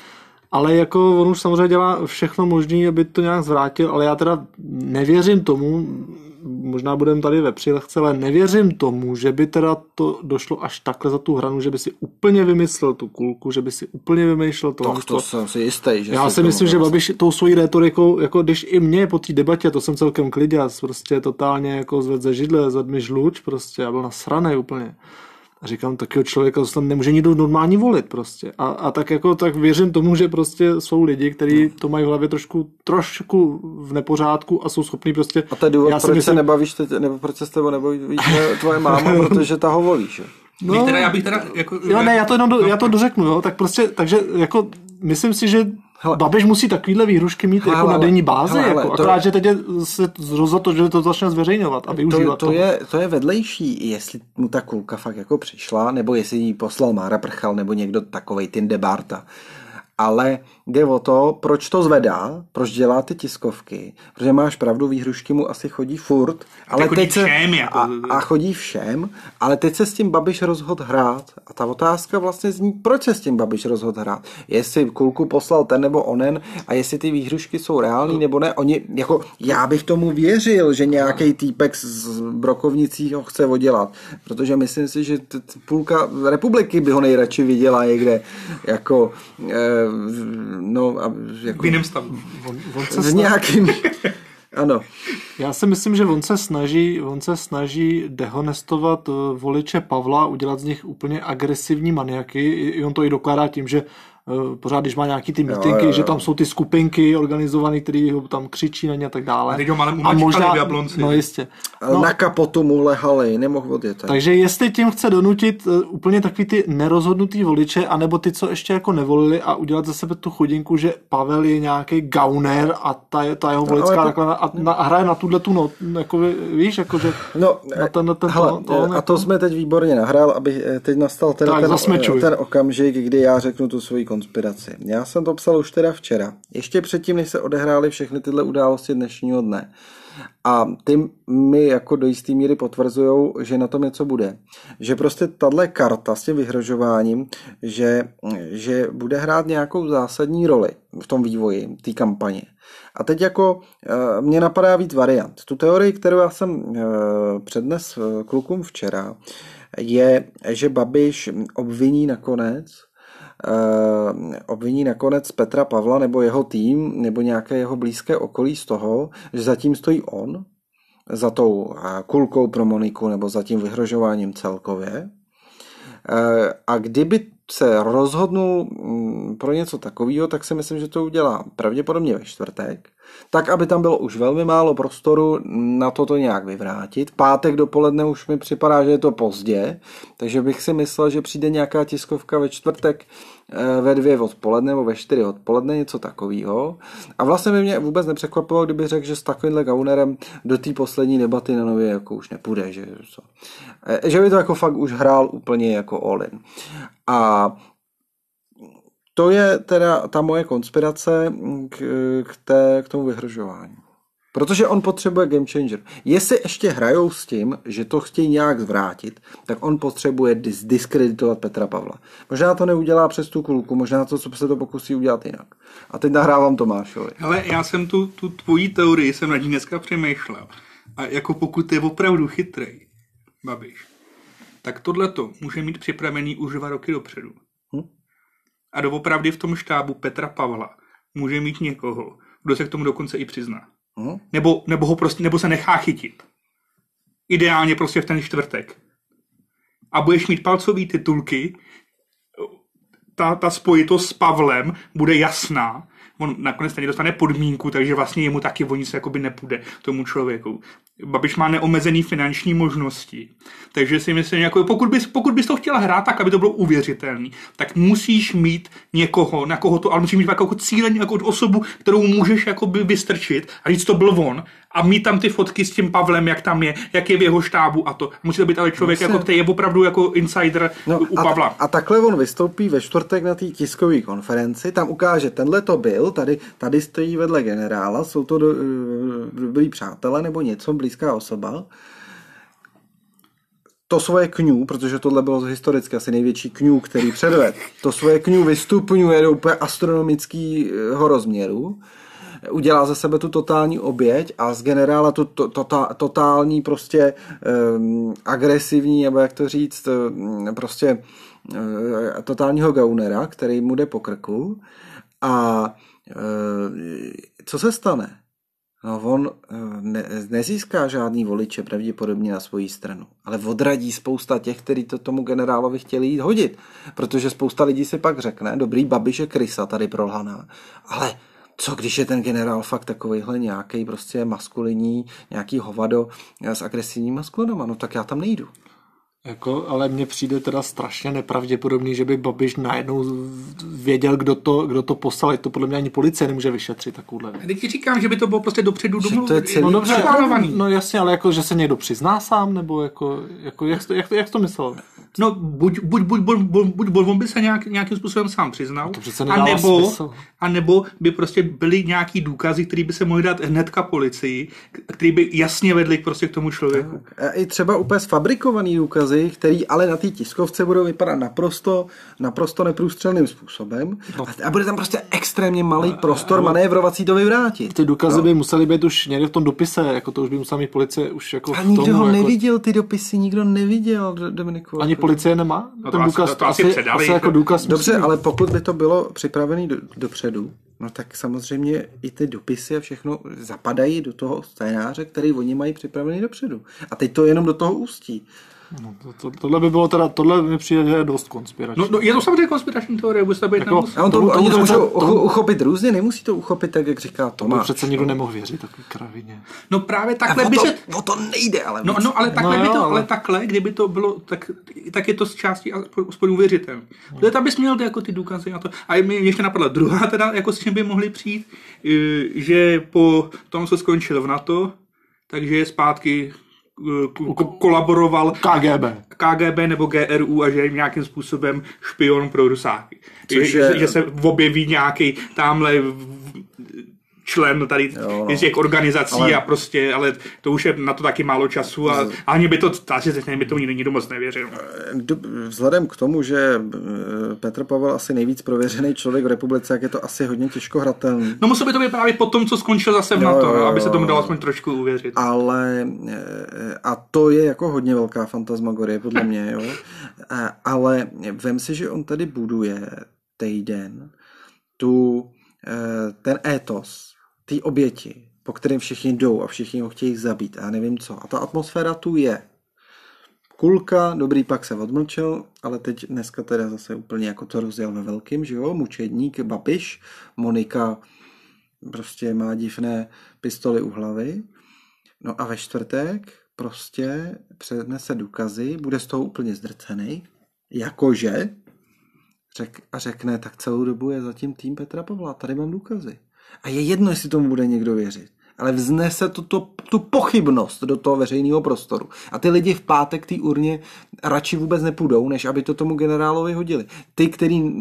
ale jako on už samozřejmě dělá všechno možné, aby to nějak zvrátil, ale já teda nevěřím tomu, možná budeme tady ve přilehce, ale nevěřím tomu, že by teda to došlo až takhle za tu hranu, že by si úplně vymyslel tu kulku, že by si úplně vymýšlel to. Tak to jsem si jistý. Že Já si myslím, že Babiš tou svojí retorikou, jako když i mě po té debatě, to jsem celkem kliděs, prostě totálně jako zved ze židle, zvedmi žluč, prostě, já byl nasranej úplně. A říkám, takového člověka to nemůže nikdo normální volit prostě. A, a tak jako tak věřím tomu, že prostě jsou lidi, kteří to mají v hlavě trošku, trošku v nepořádku a jsou schopní prostě... A to je důvod, proč myslím... se nebavíš, teď, nebo proč se s tebou nebaví tvoje máma, protože ta ho volí, že? No, teda, já bych teda jako... Jo, ne, já to, jenom do, no. já to dořeknu, jo, tak prostě, takže jako myslím si, že Hele. Babiš musí takovýhle výhrušky mít hele, jako na denní bázi, hele, jako, akorát, to, že teď je se rozhodl to, že to začne zveřejňovat a využívat to, to, je, to je vedlejší, jestli mu ta kulka fakt jako přišla, nebo jestli ji poslal Mára Prchal, nebo někdo takovej Tindy Barta ale jde o to, proč to zvedá, proč dělá ty tiskovky, protože máš pravdu, výhrušky mu asi chodí furt, ale teď se, všem, jako... a, a chodí všem, ale teď se s tím Babiš rozhod hrát. A ta otázka vlastně zní, proč se s tím Babiš rozhod hrát, jestli kulku poslal ten nebo onen a jestli ty výhrušky jsou reální nebo ne, oni, jako já bych tomu věřil, že nějaký týpek z Brokovnicí ho chce odělat, protože myslím si, že půlka republiky by ho nejradši viděla někde, jako eh, no, a jako... V jiném stavu. On, on se s nějakým... Ano. Já si myslím, že on se snaží, on se snaží dehonestovat eh, voliče Pavla, udělat z nich úplně agresivní maniaky. I on to i dokládá tím, že pořád, když má nějaký ty mítinky, jo, jo, jo. že tam jsou ty skupinky organizované, které ho tam křičí na ně a tak dále. A, a možná, no jistě. No, na kapotu mu lehali, nemohl odjet. Takže jestli tím chce donutit uh, úplně takový ty nerozhodnutý voliče, anebo ty, co ještě jako nevolili a udělat za sebe tu chudinku, že Pavel je nějaký gauner a ta, ta jeho volická no, to... a, na, a hraje na tuhle tu not, jako víš, jako že no, na ten, ten, hele, to, to, a to jako... jsme teď výborně nahrál, aby eh, teď nastal ten, ten, ten okamžik, kdy já řeknu tu svoji konspiraci. Já jsem to psal už teda včera, ještě předtím, než se odehrály všechny tyhle události dnešního dne. A ty mi jako do jisté míry potvrzují, že na tom něco bude. Že prostě tahle karta s tím vyhrožováním, že, že bude hrát nějakou zásadní roli v tom vývoji té kampaně. A teď jako e, mě napadá víc variant. Tu teorii, kterou já jsem e, přednes klukům včera, je, že Babiš obviní nakonec Eh, obviní nakonec Petra Pavla nebo jeho tým nebo nějaké jeho blízké okolí z toho, že zatím stojí on, za tou eh, kulkou pro Moniku nebo za tím vyhrožováním celkově. Eh, a kdyby se rozhodnul mm, pro něco takového, tak si myslím, že to udělá pravděpodobně ve čtvrtek, tak aby tam bylo už velmi málo prostoru na toto nějak vyvrátit. Pátek dopoledne už mi připadá, že je to pozdě, takže bych si myslel, že přijde nějaká tiskovka ve čtvrtek eh, ve dvě odpoledne nebo ve čtyři odpoledne, něco takového. A vlastně by mě vůbec nepřekvapilo, kdyby řekl, že s takovýmhle gaunerem do té poslední debaty na nově jako už nepůjde. Že, eh, že by to jako fakt už hrál úplně jako all in. A to je teda ta moje konspirace k, k, té, k tomu vyhrožování. Protože on potřebuje game changer. Jestli ještě hrajou s tím, že to chtějí nějak zvrátit, tak on potřebuje dis- diskreditovat Petra Pavla. Možná to neudělá přes tu kulku, možná to, co se to pokusí udělat jinak. A teď nahrávám Tomášovi. Ale já jsem tu, tu tvojí teorii, jsem na ní dneska přemýšlel. A jako pokud je opravdu chytrý, Babiš, tak tohleto může mít připravený už dva roky dopředu. A doopravdy v tom štábu Petra Pavla může mít někoho, kdo se k tomu dokonce i přizná. Hm? Nebo, nebo, ho prostě, nebo se nechá chytit. Ideálně prostě v ten čtvrtek. A budeš mít palcový titulky, ta, ta spojitost s Pavlem bude jasná on nakonec tady dostane podmínku, takže vlastně jemu taky o nic jakoby nepůjde tomu člověku. Babiš má neomezený finanční možnosti. Takže si myslím, jako pokud, bys, pokud bys to chtěla hrát tak, aby to bylo uvěřitelný, tak musíš mít někoho, na koho to, ale musíš mít jako cíleně jako osobu, kterou můžeš jakoby vystrčit a říct, to byl on a mít tam ty fotky s tím Pavlem, jak tam je, jak je v jeho štábu a to. Musí to být ale člověk, jako, který je opravdu jako insider no, u a, Pavla. A takhle on vystoupí ve čtvrtek na té tiskové konferenci, tam ukáže, tenhle to byl, tady, tady stojí vedle generála, jsou to do, dobrý přátelé nebo něco, blízká osoba. To svoje kňů, protože tohle bylo historicky asi největší kňů, který předved, to svoje kňů vystupňuje do úplně astronomického rozměru udělá ze sebe tu totální oběť a z generála tu to, to, to, totální prostě um, agresivní, nebo jak to říct, prostě um, totálního gaunera, který mu jde po krku a um, co se stane? No on ne, nezíská žádný voliče pravděpodobně na svoji stranu, ale odradí spousta těch, kteří to tomu generálovi chtěli jít hodit, protože spousta lidí si pak řekne, dobrý babiš je krysa tady prolhaná, ale co když je ten generál fakt takovýhle nějaký prostě maskulinní, nějaký hovado s agresivníma sklonama, no tak já tam nejdu. Jako, ale mně přijde teda strašně nepravděpodobný, že by Babiš najednou věděl, kdo to, kdo to poslal. To podle mě ani policie nemůže vyšetřit takovouhle. Teď ti říkám, že by to bylo prostě dopředu domluvené. To je celý no, dobře, no jasně, ale jako, že se někdo přizná sám, nebo jako, jako jak, to, jak, to, jak to myslel? No, buď, buď, buď, buď, buď, buď, by se nějak, nějakým způsobem sám přiznal, přece a nebo, smysl. a nebo by prostě byly nějaký důkazy, které by se mohly dát hnedka policii, které by jasně vedly prostě k tomu člověku. Tak. A i třeba úplně sfabrikovaný důkazy, který ale na té tiskovce budou vypadat naprosto, naprosto neprůstřelným způsobem no. a bude tam prostě extrémně malý prostor manévrovací to vyvrátit. Ty důkazy no. by musely být už někde v tom dopise, jako to už by musela mít policie už jako A nikdo tomu, ho jako... neviděl, ty dopisy, nikdo neviděl, Dominiku. Ani policie nemá? No to, důkaz, asi, to asi, předali. Asi jako důkaz Dobře, musí. ale pokud by to bylo připravené do, dopředu, no tak samozřejmě i ty dopisy a všechno zapadají do toho scénáře, který oni mají připravený dopředu. A teď to jenom do toho ústí. No, to, to, tohle by bylo teda, tohle mi přijde, že je dost konspirační. No, no je to samozřejmě konspirační teorie, bude to být jako, a on to, to, oni to můžou to, uchopit různě, nemusí to uchopit tak, jak říká Tomáš. To přece nikdo nemohl věřit takový kravině. No právě takhle by se... O to nejde, ale... No, no ale takhle no, by to, ale... ale takhle, kdyby to bylo, tak, tak je to z části aspoň uvěřitelné. No. tam bys měl jako ty důkazy a to. A mi ještě napadla druhá teda, jako s čím by mohli přijít, že po tom, co skončil v NATO, takže je zpátky kolaboroval KGB. KGB nebo GRU a že je nějakým způsobem špion pro Rusáky. Že, je... že, že se objeví nějaký tamhle člen tady jo, no. těch organizací ale, a prostě, ale to už je na to taky málo času a, a ani by to, asi by to nikdo moc nevěřil. Vzhledem k tomu, že eh, Petr Pavel asi nejvíc prověřený člověk v republice, jak je to asi hodně těžko hratelný. No musel by to být právě po tom, co skončil zase v jo, NATO, jo, jo, aby se tomu dalo aspoň trošku uvěřit. Ale eh, a to je jako hodně velká fantasmagorie podle mě, jo. Ale vem si, že on tady buduje týden tu eh, ten étos, ty oběti, po kterém všichni jdou a všichni ho chtějí zabít a já nevím co. A ta atmosféra tu je. Kulka, dobrý, pak se odmlčel, ale teď dneska teda zase úplně jako to rozjel ve velkým, že jo, mučedník, Babiš, Monika prostě má divné pistoly u hlavy. No a ve čtvrtek prostě přednese důkazy, bude z toho úplně zdrcený, jakože řek, a řekne, tak celou dobu je zatím tým Petra Pavla, tady mám důkazy. A je jedno, jestli tomu bude někdo věřit. Ale vznese to, to, tu pochybnost do toho veřejného prostoru. A ty lidi v pátek té urně radši vůbec nepůjdou, než aby to tomu generálovi hodili. Ty, který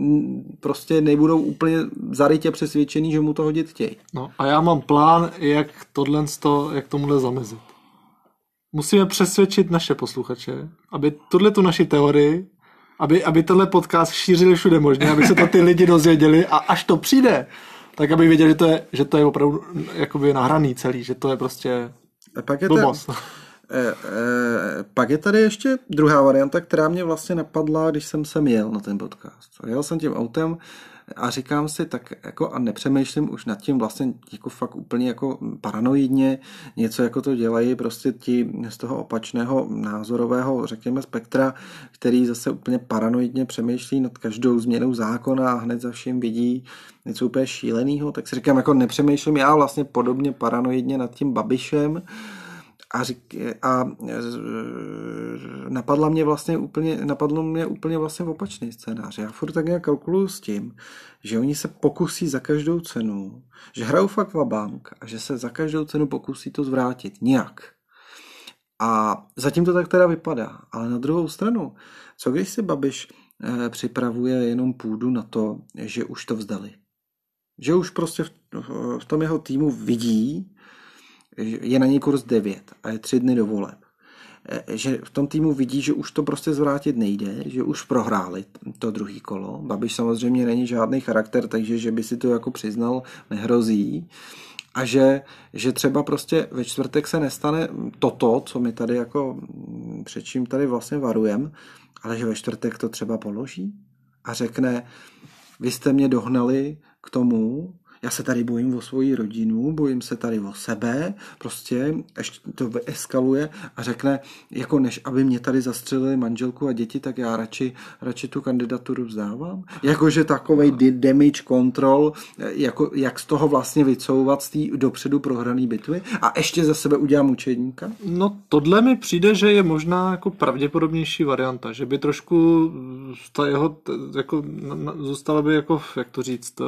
prostě nebudou úplně zarytě přesvědčený, že mu to hodit chtějí. No a já mám plán, jak tohle, jak tomuhle zamezit. Musíme přesvědčit naše posluchače, aby tuhle tu naši teorii, aby, aby tenhle podcast šířili všude možně, aby se to ty lidi dozvěděli a až to přijde, tak aby věděli, že to je, že to je opravdu jakoby nahraný celý, že to je prostě a pak je blbost. Ten, e, e, pak je tady ještě druhá varianta, která mě vlastně napadla, když jsem sem jel na ten podcast. Jel jsem tím autem a říkám si tak jako a nepřemýšlím už nad tím vlastně jako fakt úplně jako paranoidně, něco jako to dělají prostě ti z toho opačného názorového, řekněme, spektra, který zase úplně paranoidně přemýšlí nad každou změnou zákona a hned za vším vidí něco úplně šíleného, tak si říkám, jako nepřemýšlím já vlastně podobně paranoidně nad tím Babišem, a, řík, a napadla mě vlastně úplně, napadlo mě úplně vlastně opačný scénář. Já furt tak nějak kalkuluju s tím, že oni se pokusí za každou cenu, že hrajou fakt bank a že se za každou cenu pokusí to zvrátit nějak. A zatím to tak teda vypadá. Ale na druhou stranu, co když si Babiš eh, připravuje jenom půdu na to, že už to vzdali? Že už prostě v, v tom jeho týmu vidí, je na něj kurz 9 a je tři dny do voleb. E, že v tom týmu vidí, že už to prostě zvrátit nejde, že už prohráli to druhý kolo. Babiš samozřejmě není žádný charakter, takže že by si to jako přiznal, nehrozí. A že, že třeba prostě ve čtvrtek se nestane toto, co my tady jako před čím tady vlastně varujem, ale že ve čtvrtek to třeba položí a řekne, vy jste mě dohnali k tomu, já se tady bojím o svoji rodinu, bojím se tady o sebe, prostě ještě to eskaluje a řekne, jako než aby mě tady zastřelili manželku a děti, tak já radši, radši tu kandidaturu vzdávám. Jakože takovej damage control, jako, jak z toho vlastně vycouvat z té dopředu prohrané bitvy a ještě za sebe udělám učedníka? No tohle mi přijde, že je možná jako pravděpodobnější varianta, že by trošku ta jeho, jako, zůstala by jako, jak to říct,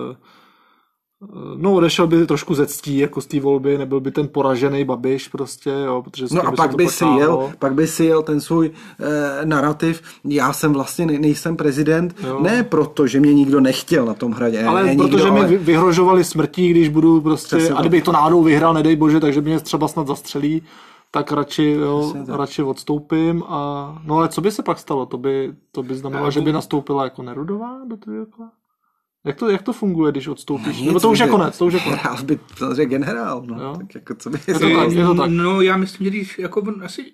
No, odešel by trošku ze ctí, jako z té volby, nebyl by ten poražený babiš prostě, jo, protože No a pak by si jel, pak by si jel ten svůj eh, narrativ, já jsem vlastně ne, nejsem prezident, jo. ne proto, že mě nikdo nechtěl na tom hradě. Ale ne, protože nikdo, mi ale... vyhrožovali smrtí, když budu prostě, Přesně a kdybych to náhodou vyhrál, nedej bože, takže mě třeba snad zastřelí, tak radši, jo, radši odstoupím a no ale co by se pak stalo? To by, to by znamenalo, že by nastoupila jako Nerudová do toho jak to, jak to funguje, když odstoupíš? No Nebo to už je konec, to už je konec. Generál by samozřejmě generál, no. Jo? Tak jako co by... Je to, tak, je to tak. No já myslím, že když, jako asi,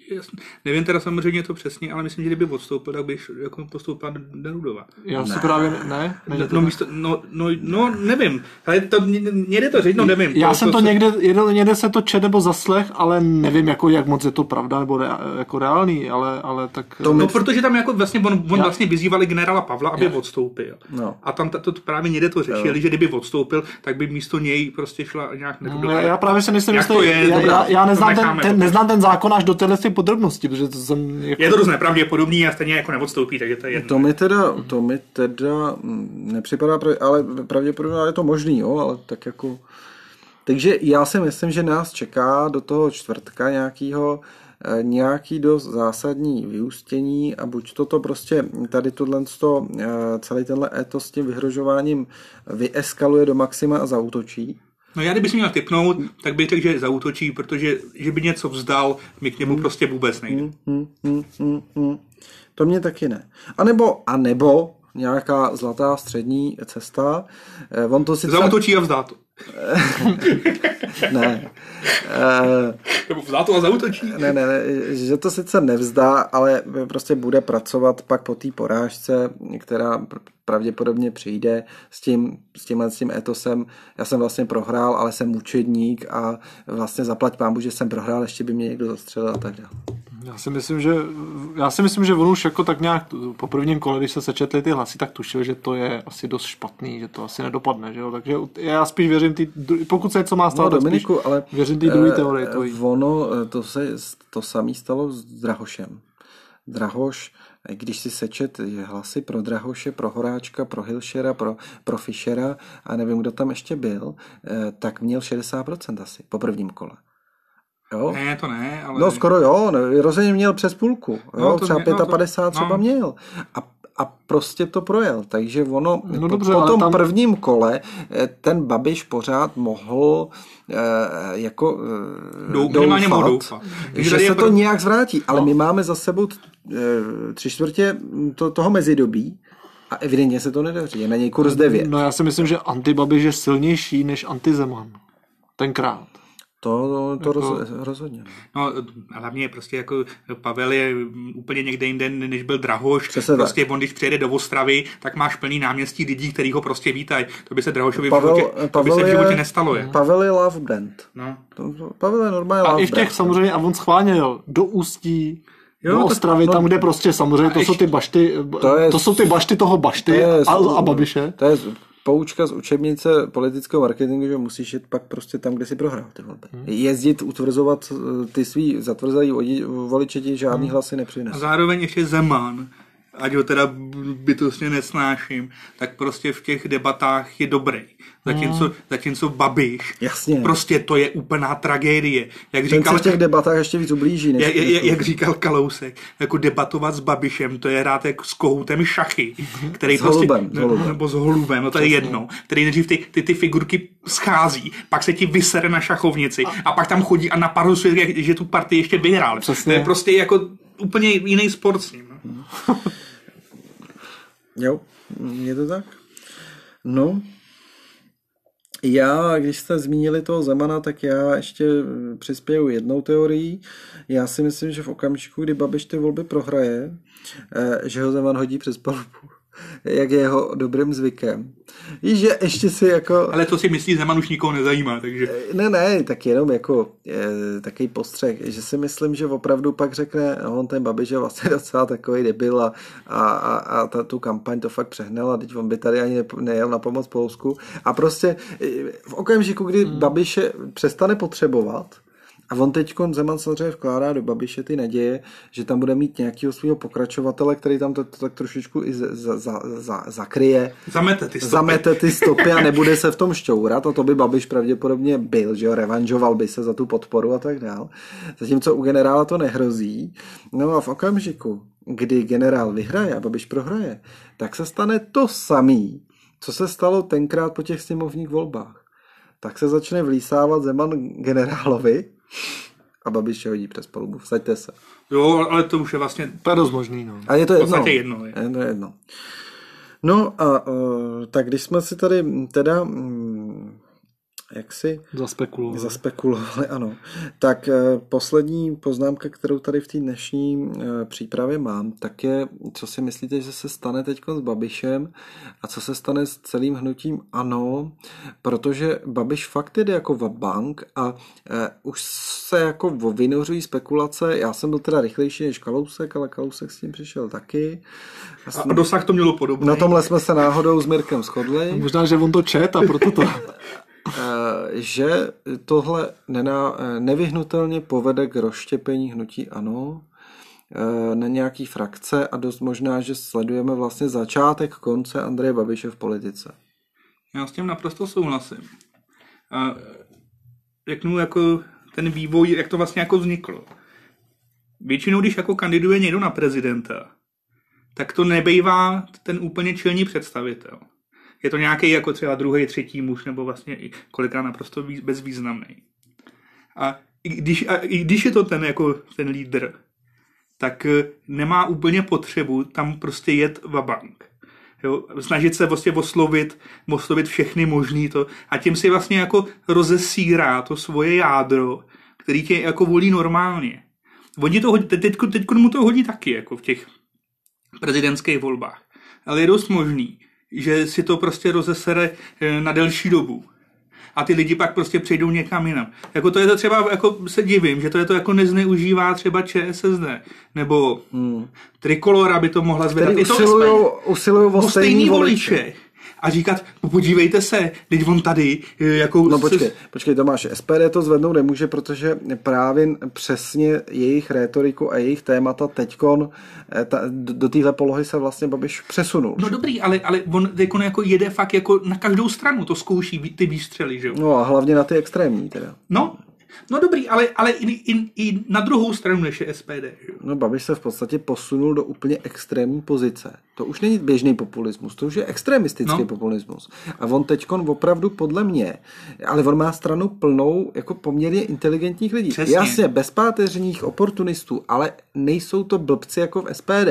nevím teda samozřejmě to přesně, ale myslím, že kdyby odstoupil, tak by jako postoupil Nerudova. Já ne. si právě, ne? ne no, místo, no, no, no, nevím, ale to, někde to říct, no nevím. Já to, jsem to, to někde, někde se to čet nebo zaslech, ale nevím, jako jak moc je to pravda, nebo re, jako reálný, ale, ale tak... To no, protože tam jako vlastně, on, on vlastně vyzývali generála Pavla, aby já. odstoupil. No. A tam to, to právě právě někde to řešili, že kdyby odstoupil, tak by místo něj prostě šla nějak no, Já právě se nejsem jistý, je, já, já, já neznám, ten, ten, neznám ten zákon až do téhle podrobnosti, protože to jsem... Jako... Je to dost nepravděpodobný a stejně jako neodstoupí, takže to je jedno. To mi teda, to mi teda nepřipadá, ale pravděpodobně je to možný, jo, ale tak jako... Takže já si myslím, že nás čeká do toho čtvrtka nějakého nějaký dost zásadní vyústění a buď to to prostě tady tohle eh, celý tenhle etos s tím vyhrožováním vyeskaluje do maxima a zautočí, No já kdybych si měl typnout, tak bych řekl, že zautočí, protože že by něco vzdal, mi k němu hmm. prostě vůbec nejde. Hmm, hmm, hmm, hmm. To mě taky ne. A nebo, a nebo nějaká zlatá střední cesta. Eh, on to sice... Zautočí a vzdá to. Ne. Nebo vzdá to a zautočí. Ne, ne, ne, že to sice nevzdá, ale prostě bude pracovat pak po té porážce, která pravděpodobně přijde s tím, s tímhle s tím etosem. Já jsem vlastně prohrál, ale jsem mučedník a vlastně zaplať pámu, že jsem prohrál, ještě by mě někdo zastřelil a tak dále. Já si myslím, že já si myslím, že on už jako tak nějak po prvním kole, když se sečetli ty hlasy, tak tušil, že to je asi dost špatný, že to asi nedopadne, že jo? takže já spíš věřím tý, pokud se co má stát, no, Dominiku, ale věřím té druhé teorii. Tvojí. Ono, eh, to se to samý stalo s Drahošem. Drahoš, když si sečet hlasy pro Drahoše, pro Horáčka, pro Hilšera, pro, pro Fischera a nevím, kdo tam ještě byl, eh, tak měl 60% asi po prvním kole. Jo? Ne, to ne, ale... No skoro jo, rozhodně měl přes půlku. Jo? No, třeba mě, 55 no, to, třeba no. měl. A a prostě to projel. Takže ono no, dobře, po tom tam... prvním kole eh, ten Babiš pořád mohl eh, jako eh, Dou, doufat, doufat. že se je to nějak zvrátí. Ale no. my máme za sebou eh, tři čtvrtě to, toho mezidobí, a evidentně se to nedaří. Je na něj kurz 9. No já si myslím, že antibabiš je silnější než antizeman. Tenkrát. To, to jako, roz, rozhodně. No, no hlavně prostě jako Pavel je úplně někde jinde, než byl Drahoš. Přesně prostě tak. on, když přijede do Ostravy, tak máš plný náměstí lidí, který ho prostě vítají. To by se Drahošovi Pavel, v životě, to by se v životě je, nestalo. Je. Pavel je love brand. No. To, Pavel je normálně A ještě samozřejmě, a on schválně jo, do Ústí, Jo, do Ostravy, to, tam, kde prostě samozřejmě to jsou ty bašty, to, je, to jsou ty bašty toho bašty to je, a, a Babiše. To je poučka z učebnice politického marketingu, že musíš jít pak prostě tam, kde si prohrál ty volby. Hmm. Jezdit, utvrzovat eh, ty svý zatvrzelý voliče ti žádný hmm. hlasy nepřinese. A zároveň ještě Zeman ať ho teda bytostně nesnáším, tak prostě v těch debatách je dobrý. Zatímco, hmm. zatímco Babiš, Jasně. prostě to je úplná tragédie. Jak Ten říkal, se v těch debatách ještě víc ublíží. Než jak, jak, jak říkal Kalousek, jako debatovat s Babišem, to je hrát jako s kohoutem šachy, který s prostě, holubem, s holubem. nebo s holubem, no to je jedno, který nejdřív ty, ty, ty figurky schází, pak se ti vysere na šachovnici a, a pak tam chodí a naparusuje, že tu partii ještě vyhrál. Přesně. To je prostě jako úplně jiný sport s ním. Jo, je to tak? No, já, když jste zmínili toho Zemana, tak já ještě přispěju jednou teorií. Já si myslím, že v okamžiku, kdy Babiš ty volby prohraje, eh, že ho Zeman hodí přes palubu jak je jeho dobrým zvykem. Víš, že ještě si jako... Ale to si myslí, Zeman už nikoho nezajímá, takže... Eh, ne, ne, tak jenom jako je, takový postřeh, že si myslím, že opravdu pak řekne, no, on ten Babiš je vlastně docela takový debil a, a, a, a ta, tu kampaň to fakt přehnal a teď on by tady ani nejel na pomoc Polsku. A prostě eh, v okamžiku, kdy hmm. Babiše přestane potřebovat, a on teď Zeman samozřejmě vkládá do Babiše ty naděje, že tam bude mít nějakého svého pokračovatele, který tam to, to tak trošičku i za, za, za, zakryje. Zamete ty stopy. Zamete ty stopy a nebude se v tom šťourat a to by Babiš pravděpodobně byl, že jo, revanžoval by se za tu podporu a tak dál. Zatímco u generála to nehrozí. No a v okamžiku, kdy generál vyhraje a Babiš prohraje, tak se stane to samý, co se stalo tenkrát po těch sněmovních volbách tak se začne vlísávat Zeman generálovi a Babiš hodí přes palubu. Vsaďte se. Jo, ale to už je vlastně... To je dost možný, no. A je to jedno. jedno. Je. je to jedno. No a uh, tak když jsme si tady teda um, jak si zaspekulovali. zaspekulovali, ano. Tak eh, poslední poznámka, kterou tady v té dnešní eh, přípravě mám, tak je, co si myslíte, že se stane teď s Babišem a co se stane s celým hnutím ANO, protože Babiš fakt jde jako bank a eh, už se jako vynořují spekulace, já jsem byl teda rychlejší než Kalousek, ale Kalousek s tím přišel taky. A, a dosah to mělo podobně. Na tomhle jsme se náhodou s Mirkem shodli. Možná, že on to čet a proto to... Eh, že tohle nená, eh, nevyhnutelně povede k rozštěpení hnutí ANO eh, na nějaký frakce a dost možná, že sledujeme vlastně začátek konce Andreje Babiše v politice. Já s tím naprosto souhlasím. A řeknu jako ten vývoj, jak to vlastně jako vzniklo. většinou, když jako kandiduje někdo na prezidenta, tak to nebejvá ten úplně čelní představitel. Je to nějaký jako třeba druhý, třetí muž, nebo vlastně i kolikrát naprosto bezvýznamný. A i když, a i když je to ten jako ten lídr, tak eh, nemá úplně potřebu tam prostě jet vabank. Jo, snažit se vlastně oslovit, oslovit všechny možný to a tím si vlastně jako rozesírá to svoje jádro, který tě jako volí normálně. Oni to hodí, teď, teď mu to hodí taky jako v těch prezidentských volbách. Ale je dost možný, že si to prostě rozesere eh, na delší dobu a ty lidi pak prostě přejdou někam jinam. Jako to je to třeba, jako se divím, že to je to jako nezneužívá třeba ČSSD, nebo hmm. Trikolora by to mohla zvedat. Který usilují o stejný voliče. voliče a říkat, podívejte se, teď on tady, eh, jako... No počkej, počkej Tomáš, SPD to zvednout nemůže, protože právě přesně jejich rétoriku a jejich témata teďkon eh, ta, do téhle polohy se vlastně Babiš přesunul. No dobrý, ale, ale on teďkon jako jede fakt jako na každou stranu, to zkouší ty výstřely, že jo? No a hlavně na ty extrémní teda. No, No dobrý, ale, ale i, i, i na druhou stranu než je SPD. Že? No Babiš se v podstatě posunul do úplně extrémní pozice. To už není běžný populismus, to už je extremistický no. populismus. A on teď opravdu podle mě, ale on má stranu plnou jako poměrně inteligentních lidí. Přesně. Jasně, bezpáteřních oportunistů, ale nejsou to blbci jako v SPD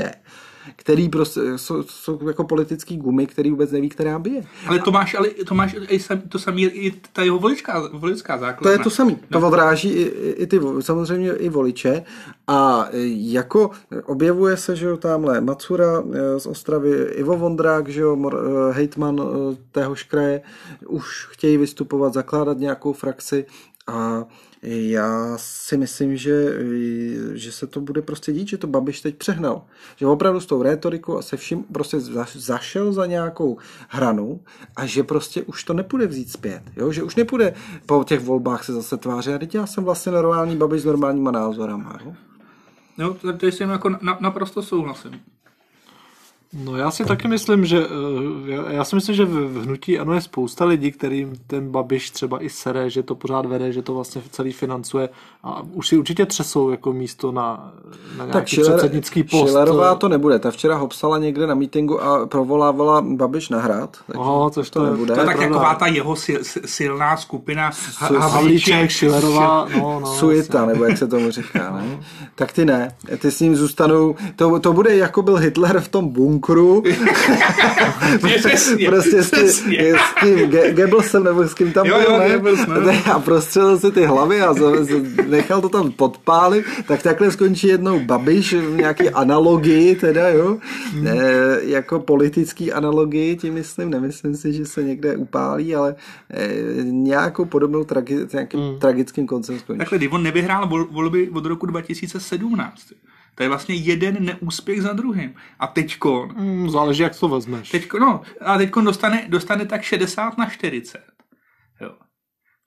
který prostě jsou, jsou jako politický gumy, který vůbec neví, která bije. Ale to máš, ale to máš i sam, to samý i ta jeho voličská, voličská základna. To je to samý. To no. odráží i, i ty, samozřejmě i voliče a jako objevuje se, že jo, tamhle Macura eh, z Ostravy, Ivo Vondrák, že jo, hejtman téhož kraje, už chtějí vystupovat, zakládat nějakou frakci a já si myslím, že, že se to bude prostě dít, že to Babiš teď přehnal. Že opravdu s tou rétorikou a se vším prostě zašel za nějakou hranu a že prostě už to nepůjde vzít zpět. Jo? Že už nepůjde po těch volbách se zase tvářit. A teď já jsem vlastně normální Babiš s normálníma názorama. Jo? No, to jsem jako na, naprosto souhlasím. No já si taky myslím, že eh, já si myslím, že v hnutí ano je spousta lidí, kterým ten Babiš třeba i sere, že to pořád vede, že to vlastně celý financuje a už si určitě třesou jako místo na, na nějaký tak Schiller, předsednický post. Schillerová to nebude, ta včera hopsala někde na mítingu a provolávala Babiš na hrad. Aha, což to, to nebude. To je tak taková ta jeho sil, silná skupina Havlíček, Schillerová, no, no, Suita, nebo jak se tomu říká. Ne? Tak ty ne, ty s ním zůstanou, to, to bude jako byl Hitler v tom bunku bunkru. prostě s tím, s tím Ge- Goebbelsem nebo s kým tam jo, byl, jo, ne? Goebbels, ne? A prostřelil si ty hlavy a nechal to tam podpálit, tak takhle skončí jednou Babiš v nějaký analogii, teda jo, hmm. e, jako politický analogii, tím myslím, nemyslím si, že se někde upálí, ale e, nějakou podobnou tragi- nějakým hmm. tragickým koncem skončí. Takhle, on nevyhrál volby od roku 2017. To je vlastně jeden neúspěch za druhým. A teďko... Mm, záleží, jak to vezmeš. Teďko, no, a teďko dostane, dostane tak 60 na 40. Jo.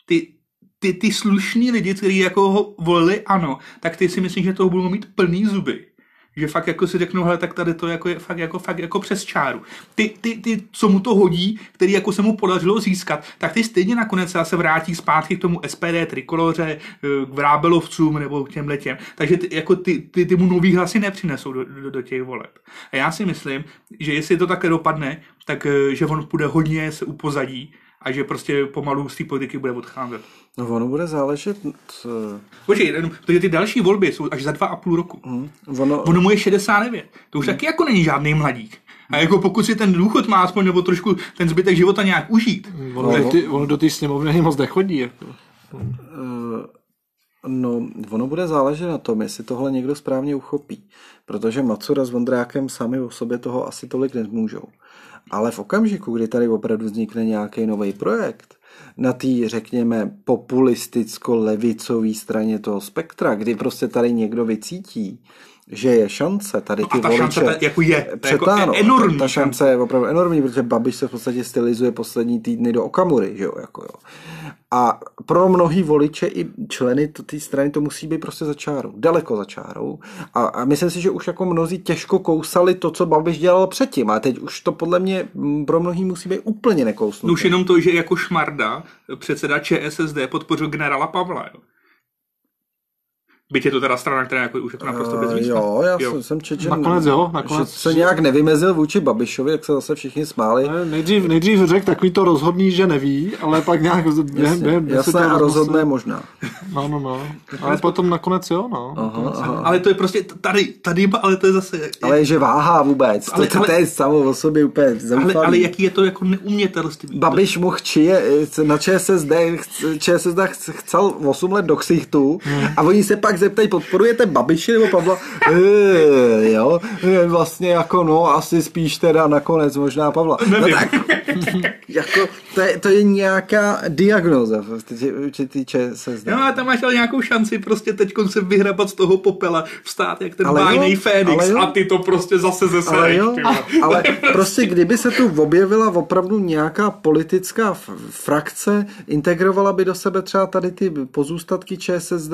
Ty, ty, ty slušní lidi, kteří jako ho volili ano, tak ty si myslím, že toho budou mít plný zuby že fakt jako si řeknou, hele, tak tady to jako je fakt jako, fakt jako přes čáru. Ty, ty, ty, co mu to hodí, který jako se mu podařilo získat, tak ty stejně nakonec se vrátí zpátky k tomu SPD, trikoloře, eh, k vrábelovcům nebo k těm letěm. Takže ty, jako ty, ty, ty mu nový hlasy nepřinesou do, do, do těch voleb. A já si myslím, že jestli to také dopadne, tak eh, že on bude hodně se upozadí a že prostě pomalu z té politiky bude odcházet. No ono bude záležet... Počkej, protože ty další volby jsou až za dva a půl roku. Hmm. Ono... ono mu je 69. To už hmm. taky jako není žádný mladík. A jako pokud si ten důchod má aspoň nebo trošku ten zbytek života nějak užít. Ono, tak... ty, ono do té sněmovny ani moc nechodí. Jako. Uh, no, ono bude záležet na tom, jestli tohle někdo správně uchopí. Protože Macura s Vondrákem sami o sobě toho asi tolik nezmůžou. Ale v okamžiku, kdy tady opravdu vznikne nějaký nový projekt, na té, řekněme, populisticko-levicové straně toho spektra, kdy prostě tady někdo vycítí, že je šance tady ty no ta voliče šance jako je, to jako enormní. Ta šance je opravdu enormní, protože Babiš se v podstatě stylizuje poslední týdny do Okamury, že jo, jako jo. A pro mnohý voliče i členy té strany to musí být prostě za čárou, daleko za čárou. A, a myslím si, že už jako mnozí těžko kousali to, co Babiš dělal předtím. A teď už to podle mě pro mnohý musí být úplně nekousnuté. No už jenom to, že jako Šmarda, předseda ČSSD, podpořil generála Pavla. Jo. Byť je to teda strana, která jako už jako naprosto bez výstav. Jo, já jo. jsem četl, že, nakonec jo, nakonec. že se nějak nevymezil vůči Babišovi, jak se zase všichni smáli. Ne, nejdřív, nejdřív řekl takový to rozhodný, že neví, ale pak nějak během, během Jasné a rozhodné možná. No, no, no. Ale potom nakonec jo, no. Aha, aha. Ale to je prostě tady, tady, ale to je zase... Ale že váhá vůbec, ale, to, ale, to je samo o sobě úplně ale, ale, jaký je to jako neumětelství. Babiš mohl čije, na ČSSD, ČSSD chcel 8 let do ksichtu hmm. a oni se pak zeptají, podporujete Babiši nebo Pavla? E, jo, vlastně jako no, asi spíš teda nakonec možná Pavla. Nevím. No tak, jako, to je, to je nějaká diagnoza, co týče se zde. No a tam máš ale nějakou šanci prostě teď se vyhrabat z toho popela, vstát jak ten bájnej Fénix a ty to prostě zase ze ale, jo, ale prostě kdyby se tu objevila opravdu nějaká politická frakce, integrovala by do sebe třeba tady ty pozůstatky ČSSD,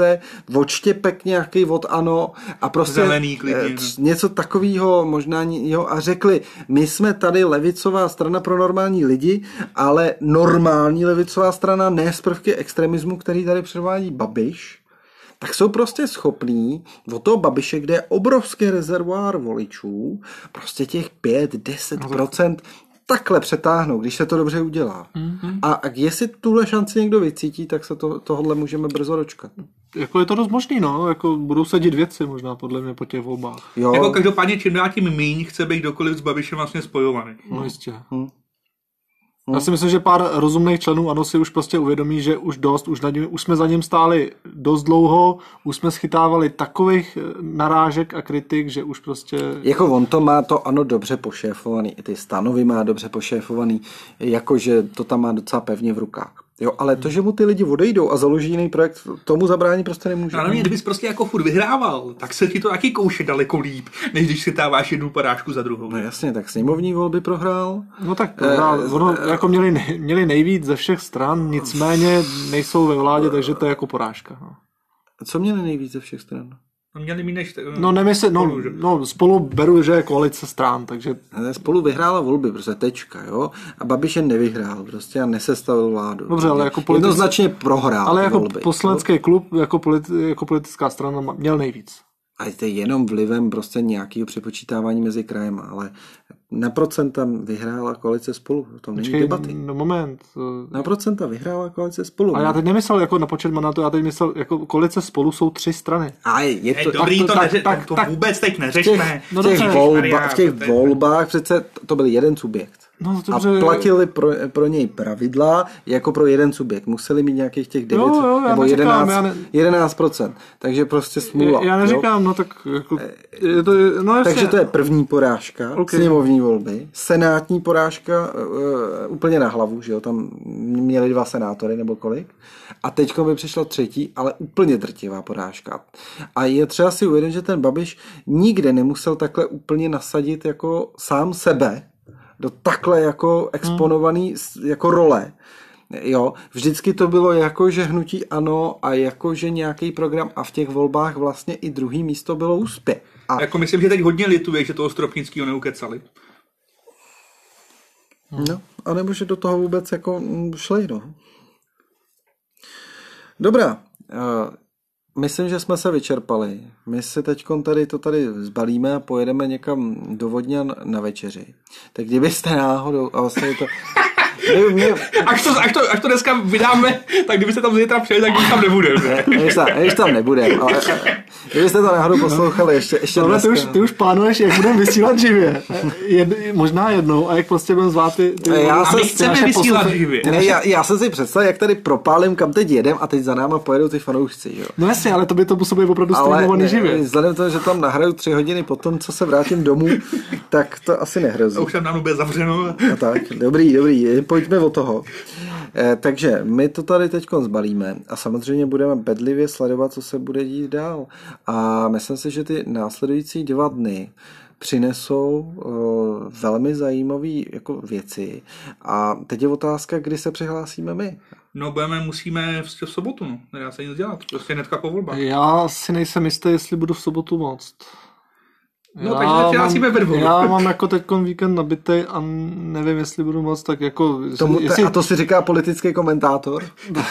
odštěpek nějaký od ANO a prostě Zelený, klidně. Eh, něco takového možná jo, a řekli, my jsme tady levicová strana pro normální lidi, ale normální levicová strana, ne z prvky extremismu, který tady předvádí Babiš, tak jsou prostě schopní od toho Babiše, kde je obrovský rezervoár voličů, prostě těch 5-10% takhle přetáhnout, když se to dobře udělá. Mm-hmm. A, a jestli tuhle šanci někdo vycítí, tak se to, tohle můžeme brzo dočkat. Jako je to dost možný, no, jako budou sadit věci možná podle mě po těch volbách. Jo. Jako každopádně čím dál tím míň chce být kdokoliv s Babišem vlastně spojovaný. No jistě. Já si myslím, že pár rozumných členů ano si už prostě uvědomí, že už dost, už, nad ním, už jsme za ním stáli dost dlouho, už jsme schytávali takových eh, narážek a kritik, že už prostě... Jako on to má to ano dobře pošéfovaný, ty stanovy má dobře pošéfovaný, jakože to tam má docela pevně v rukách. Jo, ale to, že mu ty lidi odejdou a založí jiný projekt, tomu zabránit prostě nemůže. Ale mě, kdybys prostě jako furt vyhrával, tak se ti to taky kouše daleko líp, než když si táváš jednu parážku za druhou. No jasně, tak sněmovní volby prohrál. No tak prohrál. Eh, ono, eh, jako měli, měli nejvíc ze všech stran, nicméně nejsou ve vládě, takže to je jako porážka. No. Co měli nejvíc ze všech stran? No měli mít než... No nemysl, no, spolu, no, spolu beru, že je koalice strán, takže... Spolu vyhrála volby, prostě tečka, jo? A Babiš je nevyhrál prostě a nesestavil vládu. Dobře, ale jako politic... Jednoznačně prohrál Ale jako volby, poslanecký jo? klub, jako, politi- jako politická strana měl nejvíc. A to je jenom vlivem prostě nějakého přepočítávání mezi krajem, ale na procenta vyhrála koalice spolu, to není Počkej, debaty. No moment. Na procenta vyhrála koalice spolu. A já teď nemyslel jako na počet mandátů, já teď myslel, jako koalice spolu jsou tři strany. A je to, dobrý, tak, to, tak, neře- tak, to tak, vůbec teď neřešme. V těch, no, v těch, volba, v těch volbách přece to byl jeden subjekt. No, dobře. A platili pro, pro něj pravidla jako pro jeden subjekt. Museli mít nějakých těch 9 jo, jo, nebo neříkám, 11, ne... 11%. Takže prostě smůla. Já neříkám, jo? no tak jako, je to, no jasně. Takže to je první porážka, okay. sněmovní volby. Senátní porážka uh, úplně na hlavu, že jo, tam měli dva senátory nebo kolik. A teď by přišla třetí, ale úplně drtivá porážka. A je třeba si uvědomit, že ten Babiš nikde nemusel takhle úplně nasadit jako sám sebe, do takhle jako exponovaný hmm. jako role. Jo, vždycky to bylo jako, že hnutí ano a jako, že nějaký program a v těch volbách vlastně i druhý místo bylo úspěch. A... Jako myslím, že teď hodně lituje, že toho Stropnického neukecali. No, a nebo že do toho vůbec jako šli, no. Dobrá, eh, Myslím, že jsme se vyčerpali. My si teď tady to tady zbalíme a pojedeme někam do Vodňan na večeři. Tak kdybyste náhodou, a vlastně to, mě, mě... Až, to, až, to, až to dneska vydáme, tak kdybyste tam zítra přijeli, tak už tam nebudeme. Když tam, když tam nebudeme. Ale, kdybyste to náhodou poslouchali ještě, ještě no, ty, už, ty už plánuješ, jak budeme vysílat živě. Jed, možná jednou, a jak prostě budeme zvát ty, ty já se, chceme vysílat živě. Ne, já, já jsem si představil, jak tady propálím, kam teď jedem a teď za náma pojedou ty fanoušci. Jo? No jasně, ale to by to být opravdu streamovaný živě. Vzhledem to, že tam nahraju tři hodiny potom, co se vrátím domů, tak to asi nehrozí. A už tam nám bude zavřeno. A tak, dobrý, dobrý, pojďme o toho. Eh, takže my to tady teď zbalíme a samozřejmě budeme bedlivě sledovat, co se bude dít dál. A myslím si, že ty následující dva dny přinesou uh, velmi zajímavé jako věci. A teď je otázka, kdy se přihlásíme my. No, budeme, musíme v, v sobotu, no. Nedá se nic dělat, prostě hnedka po volbách. Já si nejsem jistý, jestli budu v sobotu moc. No, takže začínáme ve dvou. Já mám jako teď víkend nabitý a nevím, jestli budu moc tak jako... Tomu, jestli... A to si říká politický komentátor?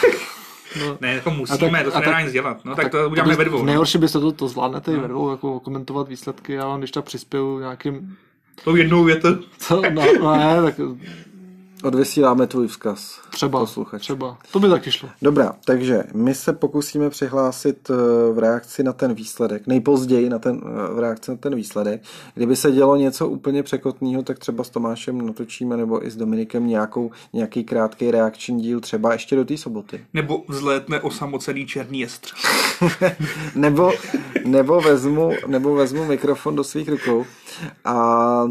No. Ne, jako musíme, tak, to se nedá nic dělat. No, tak, tak to uděláme ve dvou. Nejhorší byste to, to zvládnete no. i ve dvou, jako komentovat výsledky, ale když tak přispěju nějakým... Tou jednou větu. To, no, no, ne, tak Odvysíláme tvůj vzkaz. Třeba, posluchač. třeba. To by taky šlo. Dobrá, takže my se pokusíme přihlásit eh, v reakci na ten výsledek, nejpozději na ten, eh, v reakci na ten výsledek. Kdyby se dělo něco úplně překotného, tak třeba s Tomášem natočíme nebo i s Dominikem nějakou, nějaký krátký reakční díl, třeba ještě do té soboty. Nebo vzlétne osamocený černý jestř. nebo, nebo, vezmu, nebo vezmu mikrofon do svých rukou a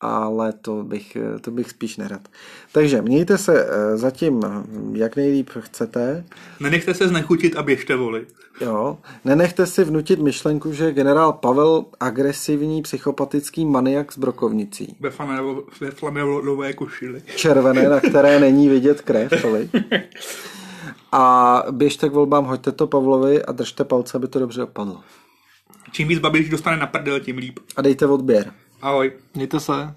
ale to bych, to bych spíš nerad. Takže mějte se eh, zatím, jak nejlíp chcete. Nenechte se znechutit a běžte volit. Jo, nenechte si vnutit myšlenku, že generál Pavel agresivní psychopatický maniak s brokovnicí. Ve, ve flanelové košili. Červené, na které není vidět krev, tolik. A běžte k volbám, hoďte to Pavlovi a držte palce, aby to dobře opadlo. Čím víc Babiš dostane na prdel, tím líp. A dejte odběr. Ahoj. Mějte se.